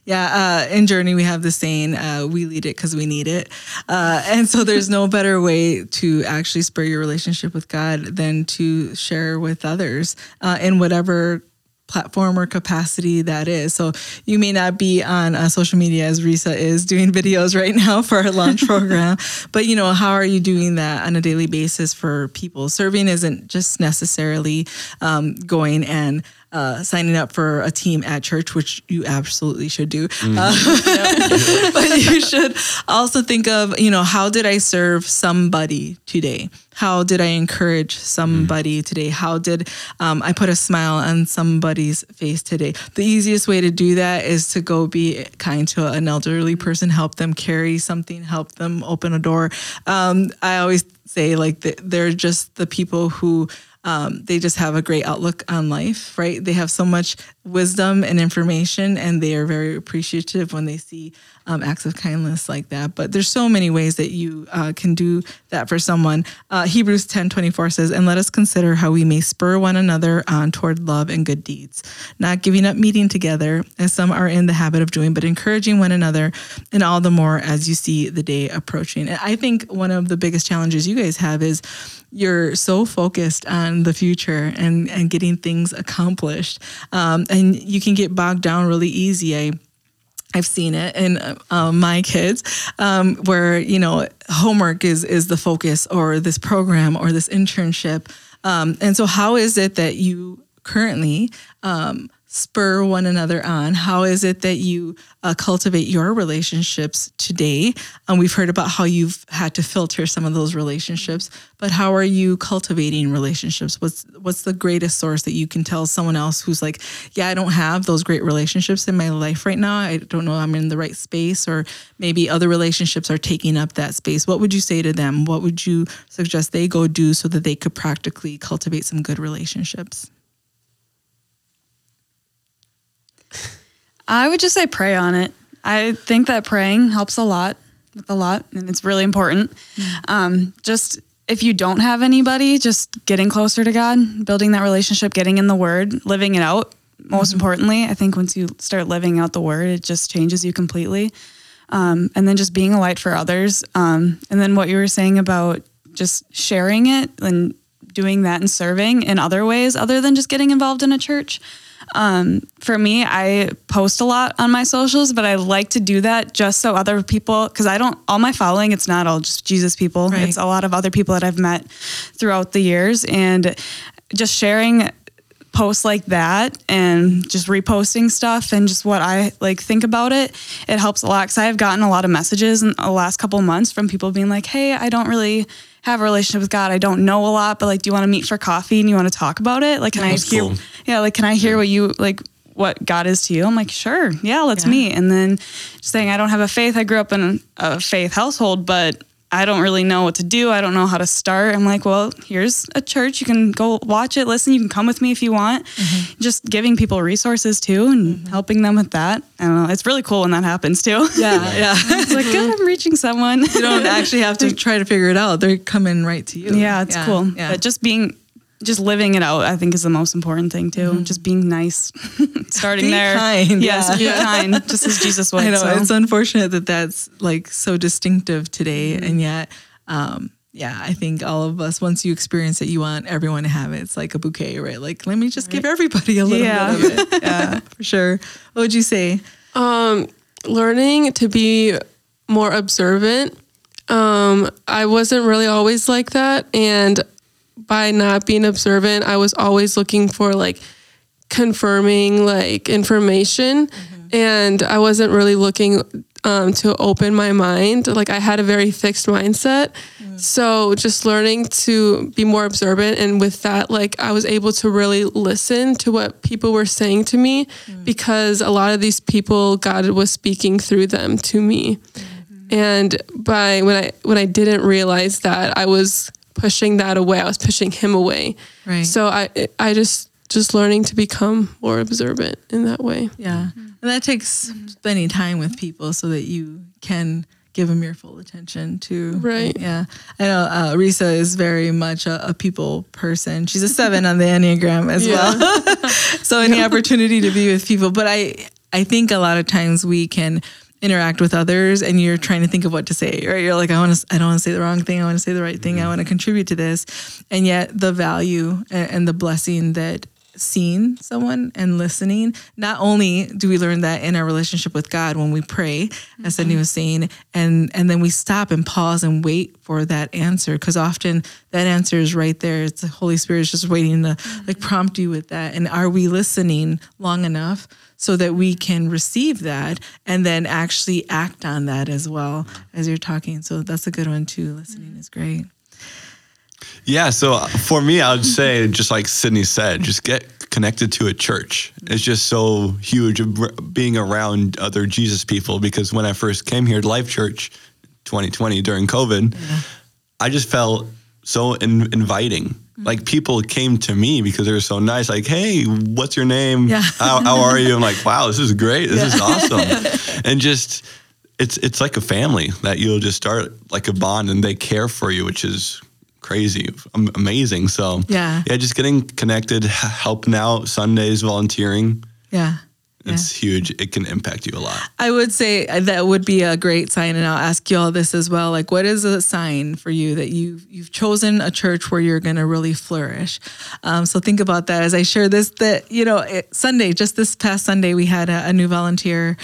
Yeah, uh, in Journey, we have the saying, uh, we lead it because we need it. Uh, and so there's no better way to actually spur your relationship with God than to share with others uh, in whatever platform or capacity that is. So you may not be on uh, social media as Risa is doing videos right now for our launch program, but you know, how are you doing that on a daily basis for people? Serving isn't just necessarily um, going and uh, signing up for a team at church, which you absolutely should do. Mm. Uh, but you should also think of, you know, how did I serve somebody today? How did I encourage somebody mm. today? How did um, I put a smile on somebody's face today? The easiest way to do that is to go be kind to an elderly person, help them carry something, help them open a door. Um, I always say, like, they're just the people who um, they just have a great outlook on life, right? They have so much wisdom and information, and they are very appreciative when they see um, acts of kindness like that. But there's so many ways that you uh, can do that for someone. Uh, Hebrews 10 24 says, And let us consider how we may spur one another on toward love and good deeds, not giving up meeting together, as some are in the habit of doing, but encouraging one another, and all the more as you see the day approaching. And I think one of the biggest challenges you guys have is you're so focused on the future and, and getting things accomplished. Um, and you can get bogged down really easy. I I've seen it in uh, my kids, um, where you know homework is is the focus, or this program, or this internship. Um, and so, how is it that you currently um, spur one another on? How is it that you uh, cultivate your relationships today? And we've heard about how you've had to filter some of those relationships, but how are you cultivating relationships? What's what's the greatest source that you can tell someone else who's like, yeah, I don't have those great relationships in my life right now. I don't know I'm in the right space, or maybe other relationships are taking up that space. What would you say to them? What would you suggest they go do so that they could practically cultivate some good relationships? I would just say pray on it. I think that praying helps a lot with a lot, and it's really important. Mm-hmm. Um, just if you don't have anybody, just getting closer to God, building that relationship, getting in the Word, living it out. Most mm-hmm. importantly, I think once you start living out the Word, it just changes you completely. Um, and then just being a light for others. Um, and then what you were saying about just sharing it and doing that and serving in other ways other than just getting involved in a church. Um, for me, I post a lot on my socials, but I like to do that just so other people, because I don't, all my following, it's not all just Jesus people. Right. It's a lot of other people that I've met throughout the years. And just sharing posts like that and just reposting stuff and just what I like think about it, it helps a lot. Cause I've gotten a lot of messages in the last couple months from people being like, Hey, I don't really have a relationship with God. I don't know a lot, but like, do you want to meet for coffee and you want to talk about it? Like, can I hear, cool. yeah, like, can I hear yeah. what you like, what God is to you? I'm like, sure. Yeah, let's yeah. meet. And then saying, I don't have a faith. I grew up in a faith household, but I don't really know what to do. I don't know how to start. I'm like, well, here's a church. You can go watch it, listen. You can come with me if you want. Mm-hmm. Just giving people resources too and mm-hmm. helping them with that. I don't know. It's really cool when that happens too. Yeah, yeah. it's like, good, I'm reaching someone. you don't actually have to try to figure it out. They're coming right to you. Yeah, it's yeah, cool. Yeah. But just being just living it out, I think, is the most important thing too. Mm-hmm. Just being nice, starting be there. Kind, yes, yeah. be kind, just as Jesus was. I know so. it's unfortunate that that's like so distinctive today, mm-hmm. and yet um, yeah, I think all of us, once you experience it, you want everyone to have it. It's like a bouquet, right? Like, let me just right. give everybody a little yeah. bit of it. Yeah, for sure. What would you say? Um, learning to be more observant. Um, I wasn't really always like that. And by not being observant, I was always looking for like confirming like information. Mm-hmm. And I wasn't really looking um, to open my mind. Like I had a very fixed mindset. Mm. So just learning to be more observant. And with that, like I was able to really listen to what people were saying to me mm. because a lot of these people, God was speaking through them to me. Mm-hmm. And by when I when I didn't realize that, I was pushing that away. I was pushing him away. Right. So I I just just learning to become more observant in that way. Yeah. And that takes spending time with people so that you can give them your full attention too. Right. Yeah. I know uh, Risa is very much a, a, people person. She's a seven on the Enneagram as yeah. well. so any opportunity to be with people. But I, I think a lot of times we can interact with others and you're trying to think of what to say, right? You're like, I want to, I don't want to say the wrong thing. I want to say the right thing. I mm-hmm. want to contribute to this. And yet the value and, and the blessing that seeing someone and listening, not only do we learn that in our relationship with God when we pray, mm-hmm. as Sydney was saying, and and then we stop and pause and wait for that answer because often that answer is right there. It's the Holy Spirit is just waiting to mm-hmm. like prompt you with that. And are we listening long enough? So that we can receive that and then actually act on that as well as you're talking. So that's a good one too. Listening is great. Yeah, so uh, for me, I would say, just like Sydney said, just get connected to a church. It's just so huge being around other Jesus people because when I first came here to Life Church 2020 during COVID, yeah. I just felt so in, inviting. like people came to me because they were so nice. Like, hey, what's your name? Yeah. How, how are you? I'm like, wow, this is great. This is awesome. and just it's it's like a family that you'll just start like a bond, and they care for you, which is crazy, amazing. So Yeah. yeah, just getting connected, helping out Sundays, volunteering. Yeah. Yeah. It's huge. It can impact you a lot. I would say that would be a great sign, and I'll ask you all this as well. Like, what is a sign for you that you you've chosen a church where you're going to really flourish? Um, so think about that as I share this. That you know, it, Sunday, just this past Sunday, we had a, a new volunteer,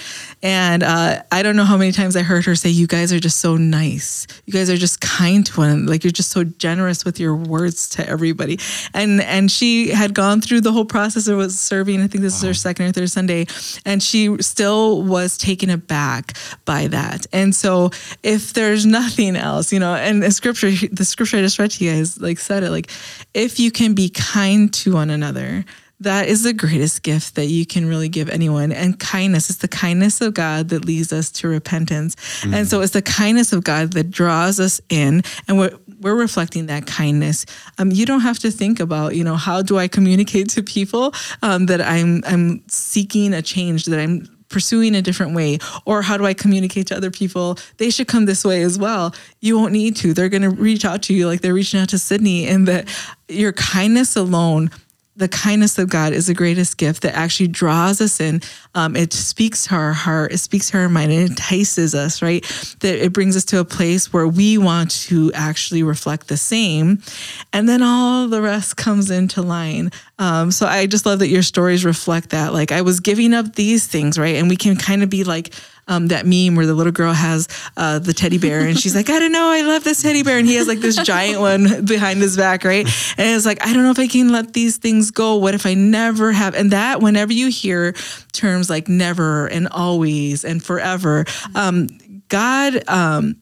and uh, I don't know how many times I heard her say, "You guys are just so nice. You guys are just kind to one. Like you're just so generous with your words to everybody." And and she had gone through the whole process of was serving. I think this is her second or third Sunday, and she still was taken aback by that. And so, if there's nothing else, you know, and the scripture, the scripture I just read to you guys, like said it, like if you can be kind to one another. That is the greatest gift that you can really give anyone. And kindness is the kindness of God that leads us to repentance. And so it's the kindness of God that draws us in. And we're, we're reflecting that kindness. Um, you don't have to think about, you know, how do I communicate to people um, that I'm I'm seeking a change, that I'm pursuing a different way or how do i communicate to other people they should come this way as well you won't need to they're going to reach out to you like they're reaching out to sydney and that your kindness alone the kindness of God is the greatest gift that actually draws us in. Um, it speaks to our heart, it speaks to our mind, it entices us, right? That it brings us to a place where we want to actually reflect the same. And then all the rest comes into line. Um, so I just love that your stories reflect that. Like I was giving up these things, right? And we can kind of be like, um, that meme where the little girl has uh, the teddy bear and she's like, I don't know, I love this teddy bear. And he has like this giant one behind his back, right? And it's like, I don't know if I can let these things go. What if I never have? And that, whenever you hear terms like never and always and forever, um, God, um,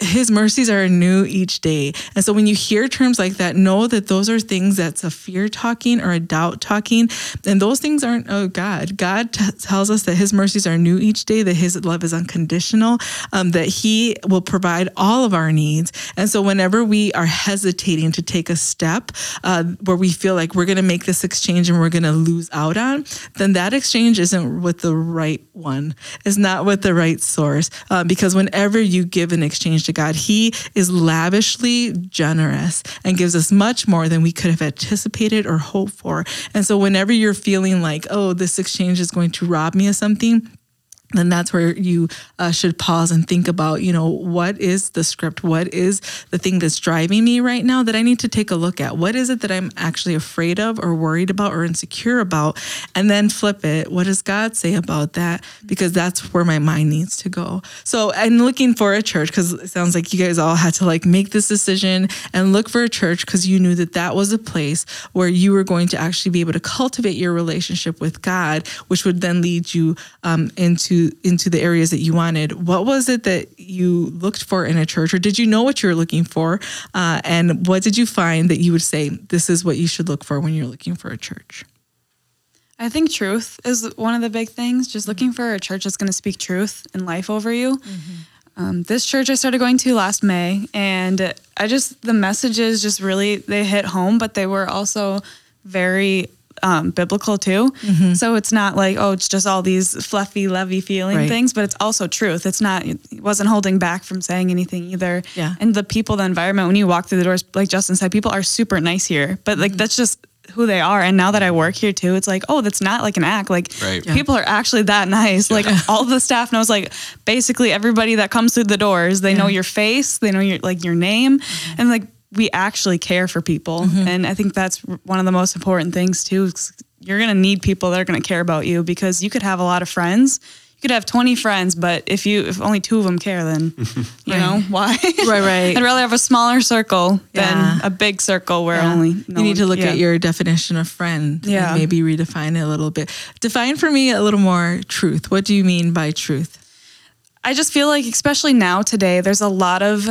his mercies are new each day. And so when you hear terms like that, know that those are things that's a fear talking or a doubt talking. And those things aren't oh God. God t- tells us that his mercies are new each day, that his love is unconditional, um, that he will provide all of our needs. And so whenever we are hesitating to take a step uh, where we feel like we're going to make this exchange and we're going to lose out on, then that exchange isn't with the right one. It's not with the right source. Uh, because whenever you give an exchange to God, He is lavishly generous and gives us much more than we could have anticipated or hoped for. And so, whenever you're feeling like, oh, this exchange is going to rob me of something, then that's where you uh, should pause and think about, you know, what is the script? What is the thing that's driving me right now that I need to take a look at? What is it that I'm actually afraid of or worried about or insecure about? And then flip it. What does God say about that? Because that's where my mind needs to go. So I'm looking for a church because it sounds like you guys all had to like make this decision and look for a church because you knew that that was a place where you were going to actually be able to cultivate your relationship with God, which would then lead you um, into into the areas that you wanted. What was it that you looked for in a church, or did you know what you were looking for? Uh, and what did you find that you would say this is what you should look for when you're looking for a church? I think truth is one of the big things. Just looking for a church that's going to speak truth and life over you. Um, this church I started going to last May, and I just the messages just really they hit home, but they were also very um, biblical too. Mm-hmm. So it's not like oh, it's just all these fluffy, lovey feeling Right. things, but it's also truth. It's not. It wasn't holding back from saying anything either. Yeah. And the people, the environment, when you walk through the doors, like Justin said, people are super nice here, but like mm-hmm. that's just who they are. And now that I work here too, it's like, oh, that's not like an act. Like Right. Yeah. people are actually that nice. Like all the staff knows like basically everybody that comes through the doors, they know your face, they know your like your name. Mm-hmm. And like we actually care for people. Mm-hmm. And I think that's one of the most important things too. You're gonna need people that are gonna care about you because you could have a lot of friends. You could have 20 friends, but if you if only two of them care, then you know why? Right, right. I'd rather have a smaller circle Yeah. than a big circle where Yeah. only you need to look at your definition of friend Yeah. and maybe redefine it a little bit. Define for me a little more truth. What do you mean by truth? I just feel like, especially now today, there's a lot of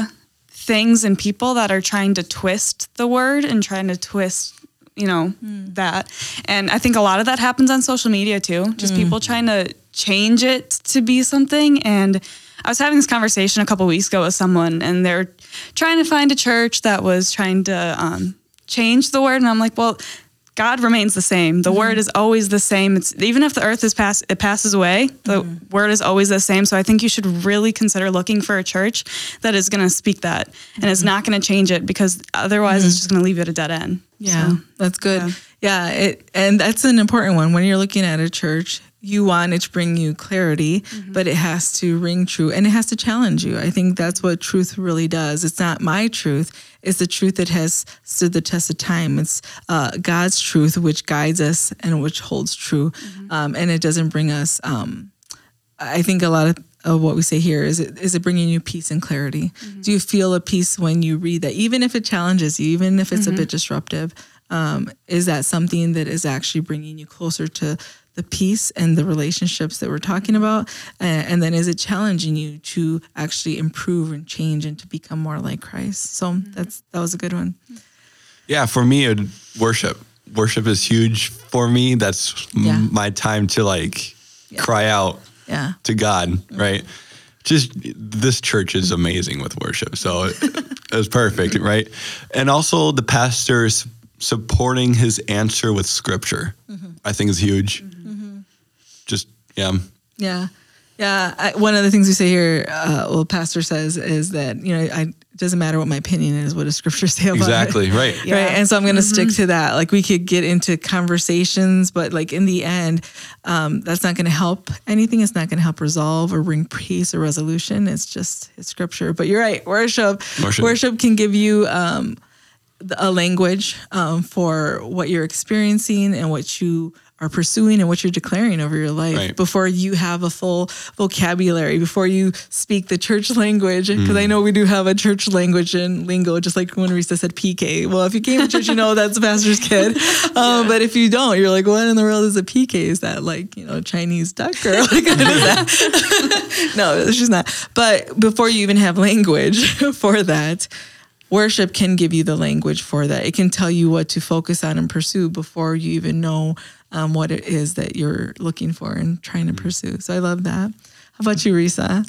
things and people that are trying to twist the word and trying to twist, you know, that. And I think a lot of that happens on social media too. Just people trying to change it to be something. And I was having this conversation a couple weeks ago with someone, and they're trying to find a church that was trying to um, change the word. And I'm like, well, God remains the same. The word mm-hmm. is always the same. It's even if the earth is pass it passes away, the mm-hmm. word is always the same. So I think you should really consider looking for a church that is going to speak that and is mm-hmm. not going to change it because otherwise it's just going to leave you at a dead end. Yeah, So, that's good. Yeah, it, and that's an important one. When you're looking at a church, you want it to bring you clarity, but it has to ring true and it has to challenge you. I think that's what truth really does. It's not my truth, it's the truth that has stood the test of time. It's uh, God's truth, which guides us and which holds true. Um, and it doesn't bring us, um, I think a lot of, of what we say here is it, is it bringing you peace and clarity? Do you feel a peace when you read that, even if it challenges you, even if it's a bit disruptive? Um, is that something that is actually bringing you closer to the peace and the relationships that we're talking about? Uh, and then is it challenging you to actually improve and change and to become more like Christ? So that's that was a good one. Yeah, for me, worship. Worship is huge for me. That's m- my time to like cry out Yeah. to God, right? Just this church is amazing with worship. So it, it was perfect, right? And also the pastors supporting his answer with scripture, mm-hmm. I think is huge. Mm-hmm. Just, yeah. Yeah. Yeah. I, one of the things we say here, uh, well, pastor says is that, you know, I, it doesn't matter what my opinion is, what does scripture say about it? Exactly, right. Right. And so I'm going to stick to that. Like we could get into conversations, but like in the end, um, that's not going to help anything. It's not going to help resolve or bring peace or resolution. It's just it's scripture. But you're right. Worship, Worship. worship, can give you um, a language um, for what you're experiencing and what you are pursuing and what you're declaring over your life Right. before you have a full vocabulary, before you speak the church language. Because I know we do have a church language and lingo, just like when Risa said PK. Well, if you came to church, you know that's a pastor's kid. Um, But if you don't, you're like, what in the world is a PK? Is that like, you know, Chinese duck or like, what is that? no, she's not. But before you even have language for that, worship can give you the language for that. It can tell you what to focus on and pursue before you even know um, what it is that you're looking for and trying to pursue. So I love that. How about you, Risa?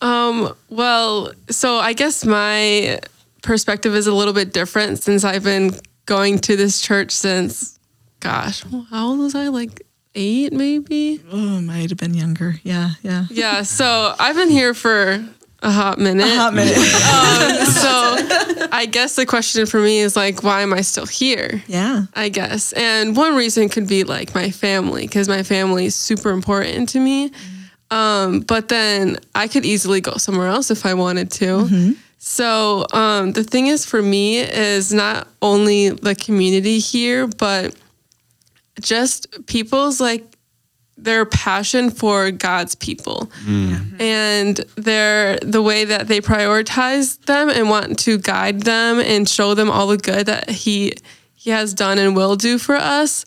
Um, well, so I guess my perspective is a little bit different since I've been going to this church since, gosh, how old was I? Like eight, maybe? Oh, I might have been younger. Yeah, yeah. Yeah. So I've been here for a hot minute. Hot minute. so I guess the question for me is like, why am I still here? yeah. I guess. And one reason could be like my family, because my family is super important to me. Um, but then I could easily go somewhere else if I wanted to. So um, the thing is for me is not only the community here, but just people's like their passion for God's people mm. and their the way that they prioritize them and want to guide them and show them all the good that he he has done and will do for us.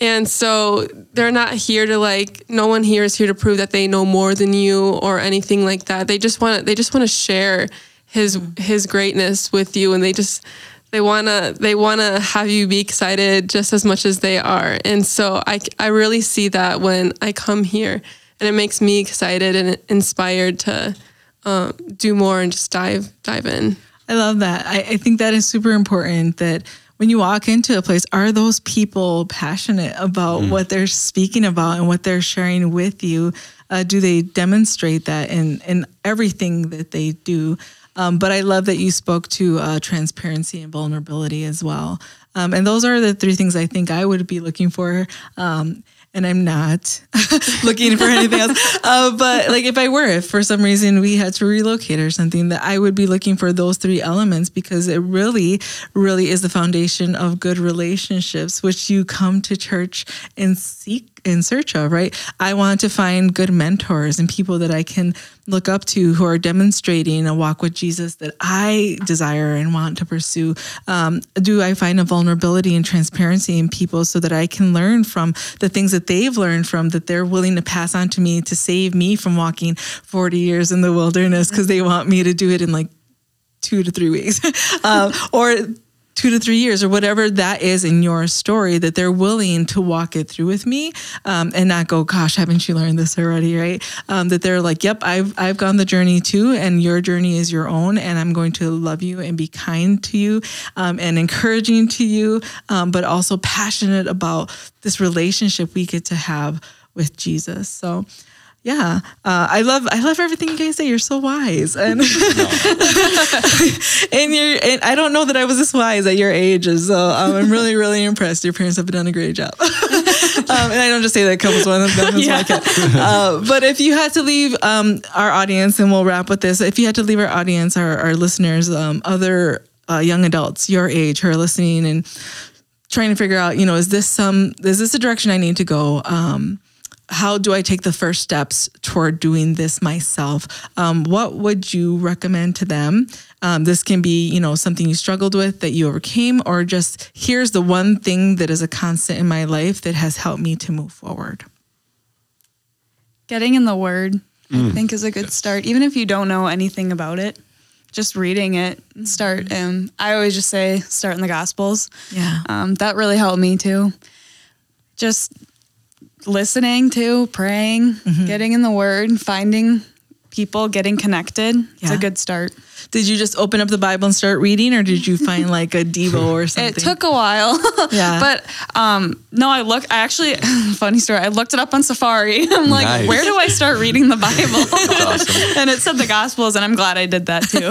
And so they're not here to like no one here is here to prove that they know more than you or anything like that. They just want they just want to share his his greatness with you and they just they want to they want to have you be excited just as much as they are and so I, I really see that when i come here and it makes me excited and inspired to um, do more and just dive dive in I love that. I, I think that is super important that when you walk into a place, are those people passionate about what they're speaking about and what they're sharing with you? Uh, do they demonstrate that in, in everything that they do? Um, but I love that you spoke to uh, transparency and vulnerability as well. Um, and those are the three things I think I would be looking for. Um, and I'm not looking for anything else. Uh, but like if I were, if for some reason we had to relocate or something, that I would be looking for those three elements because it really, really is the foundation of good relationships, which you come to church and seek in search of, right? I want to find good mentors and people that I can look up to who are demonstrating a walk with Jesus that I desire and want to pursue? Um, do I find a vulnerability and transparency in people so that I can learn from the things that they've learned from that they're willing to pass on to me to save me from walking 40 years in the wilderness because they want me to do it in like two to three weeks um, or two to three years or whatever that is in your story, that they're willing to walk it through with me um, and not go, gosh, haven't you learned this already? Right. Um, that they're like, yep, I've, I've gone the journey too. And your journey is your own. And I'm going to love you and be kind to you um, and encouraging to you, um, but also passionate about this relationship we get to have with Jesus. So, yeah, uh, I love I love everything you guys say. You're so wise, and and you're and I don't know that I was this wise at your age, so um, I'm really really impressed. Your parents have done a great job, um, and I don't just say that couples one of them is Yeah. Uh, but if you had to leave um, our audience, and we'll wrap with this, if you had to leave our audience, our our listeners, um, other uh, young adults your age who are listening and trying to figure out, you know, is this some is this a direction I need to go? Um, how do I take the first steps toward doing this myself? Um, what would you recommend to them? Um, this can be, you know, something you struggled with that you overcame, or just here's the one thing that is a constant in my life that has helped me to move forward. Getting in the word, I think, is a good start. Even if you don't know anything about it, just reading it, start. And I always just say, start in the Gospels. Yeah. Um, that really helped me too. Just listening to, praying, mm-hmm. getting in the Word, finding people, getting connected. It's a good start. Did you just open up the Bible and start reading, or did you find like a Devo or something? It took a while. Yeah. but um, no, I look. I actually, funny story. I looked it up on Safari. I'm like, Nice. where do I start reading the Bible? Awesome. and it said the Gospels, and I'm glad I did that too.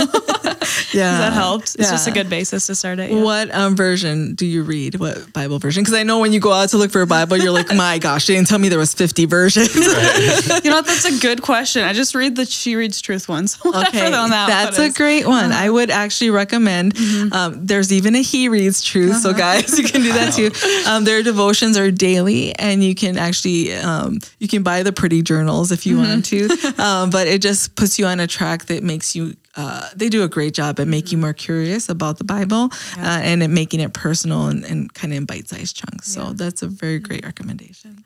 yeah, that helped. It's just a good basis to start at. yeah. What um, version do you read? What Bible version? Because I know when you go out to look for a Bible, you're like, my gosh, they didn't tell me there was 50 versions. You know? That's a good question. I just read the She Reads Truth ones. Whatever on that that's one a is. Great one. I would actually recommend. Um, there's even a He Reads Truth, so guys, you can do that too. Um, their devotions are daily, and you can actually um, you can buy the pretty journals if you want to. Um, but it just puts you on a track that makes you. Uh, they do a great job at making you more curious about the Bible uh, and at making it personal and, and kind of in bite-sized chunks. So that's a very great recommendation.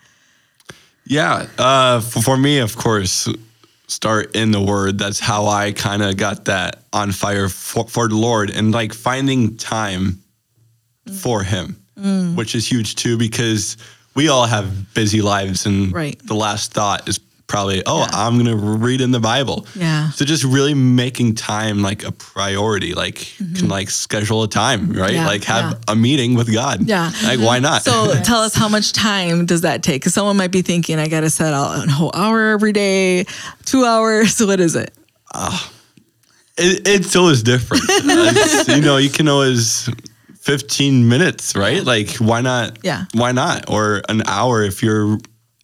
Yeah. Uh, for, for me, of course, start in the word. That's how I kind of got that on fire for, for the Lord and like finding time mm. for Him, mm. which is huge too, because we all have busy lives. And Right. the last thought is probably, oh, I'm going to read in the Bible. Yeah. So just really making time like a priority, like can like schedule a time, right? Mm-hmm. Yeah, like have yeah. a meeting with God. Yeah. Like why not? So tell us how much time does that take? Because someone might be thinking, I got to set out a whole hour every day, two hours. What is it? it, still is different. You know, you can always 15 minutes, right? Like, why not? Yeah. Why not? Or an hour if you're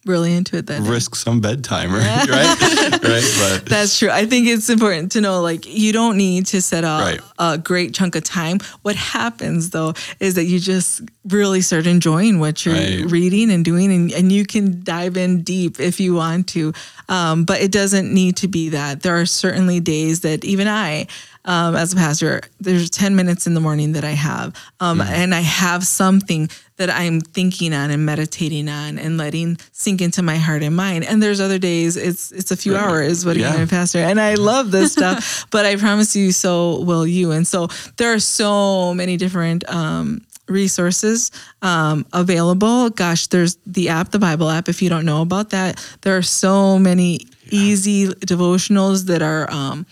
Really into it then. risk some bedtime, right? right? right? But That's true. I think it's important to know like you don't need to set out Right. a great chunk of time. What happens though is that you just really start enjoying what you're Right. reading and doing, and, and you can dive in deep if you want to. Um, but it doesn't need to be that. There are certainly days that even I, um, as a pastor, there's 10 minutes in the morning that I have, um, and I have something that I'm thinking on and meditating on and letting sink into my heart and mind. And there's other days it's it's a few Right. hours. What Yeah. you doing, Pastor? And I love this stuff, but I promise you, so will you. And so there are so many different um, resources um, available. Gosh, there's the app, the Bible app. If you don't know about that, there are so many easy devotionals that are um,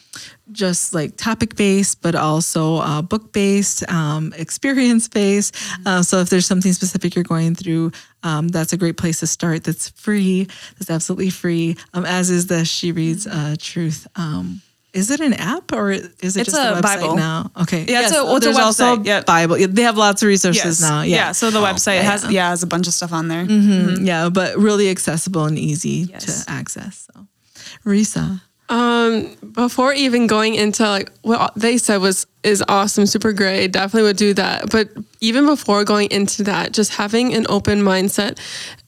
just like topic based, but also uh, book based, um, experience based. Uh, so if there's something specific you're going through, um, that's a great place to start. That's free. That's absolutely free. Um, as is the She Reads uh, Truth. Um, is it an app or is it It's just a, a website Bible. now? Okay. Yeah, it's a- it's a there's also website, yeah. Bible. Yeah, They have lots of resources Yes. now. Yeah. Yeah. So the website has Yeah. yeah has a bunch of stuff on there. Mhm, Yeah, but really accessible and easy Yes. to access. So, Risa. Um, before even going into like what they said was is awesome, super great, definitely would do that. But even before going into that, just having an open mindset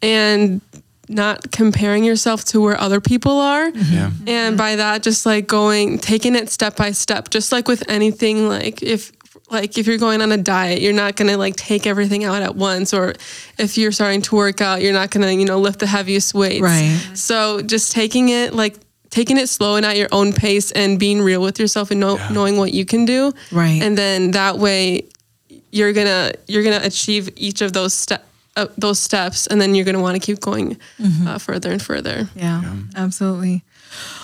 and not comparing yourself to where other people are. yeah. And by that, just like going, taking it step by step, just like with anything, like if, like if you're going on a diet, you're not gonna like take everything out at once, or if you're starting to work out, you're not gonna, you know, lift the heaviest weights. Right. So just taking it like taking it slow and at your own pace and being real with yourself and know, knowing what you can do. Right. And then that way you're gonna you're gonna achieve each of those step uh, those steps, and then you're gonna want to keep going uh, further and further. Yeah, absolutely.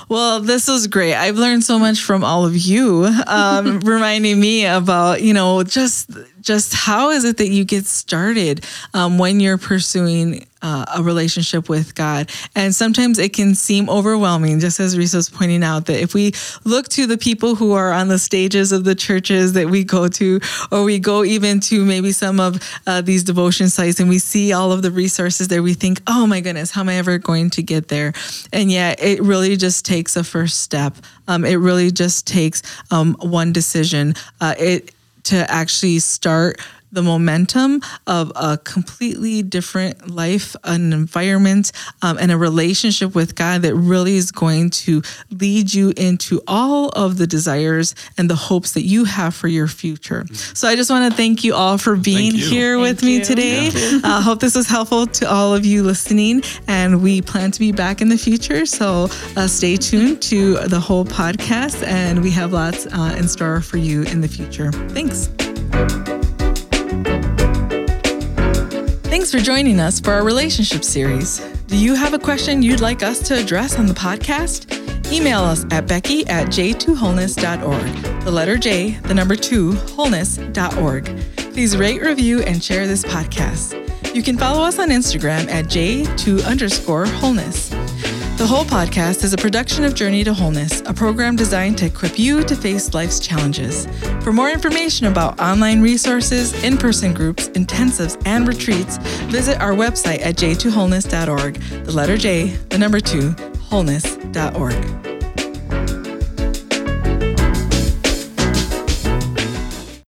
Well, this was great. I've learned so much from all of you, um, reminding me about you know just just how is it that you get started um, when you're pursuing uh, a relationship with God, and sometimes it can seem overwhelming. Just as Risa was pointing out, that if we look to the people who are on the stages of the churches that we go to, or we go even to maybe some of uh, these devotion sites, and we see all of the resources there, we think, "Oh my goodness, how am I ever going to get there?" And yet, it really just takes a first step. Um, it really just takes um, one decision. Uh, it to actually start the momentum of a completely different life, an environment, um, and a relationship with God that really is going to lead you into all of the desires and the hopes that you have for your future. So I just want to thank you all for being you. here with me today. I hope this was helpful to all of you listening, and we plan to be back in the future. So uh, stay tuned to the whole podcast, and we have lots uh, in store for you in the future. Thanks. Thanks for joining us for our relationship series. Do you have a question you'd like us to address on the podcast? Email us at becky at j2wholeness.org. The letter J, the number two, wholeness.org. Please rate, review, and share this podcast. You can follow us on Instagram at j2 underscore wholeness. The whole podcast is a production of Journey to Wholeness, a program designed to equip you to face life's challenges. For more information about online resources, in person groups, intensives, and retreats, visit our website at j2wholeness.org. The letter J, the number two, wholeness.org.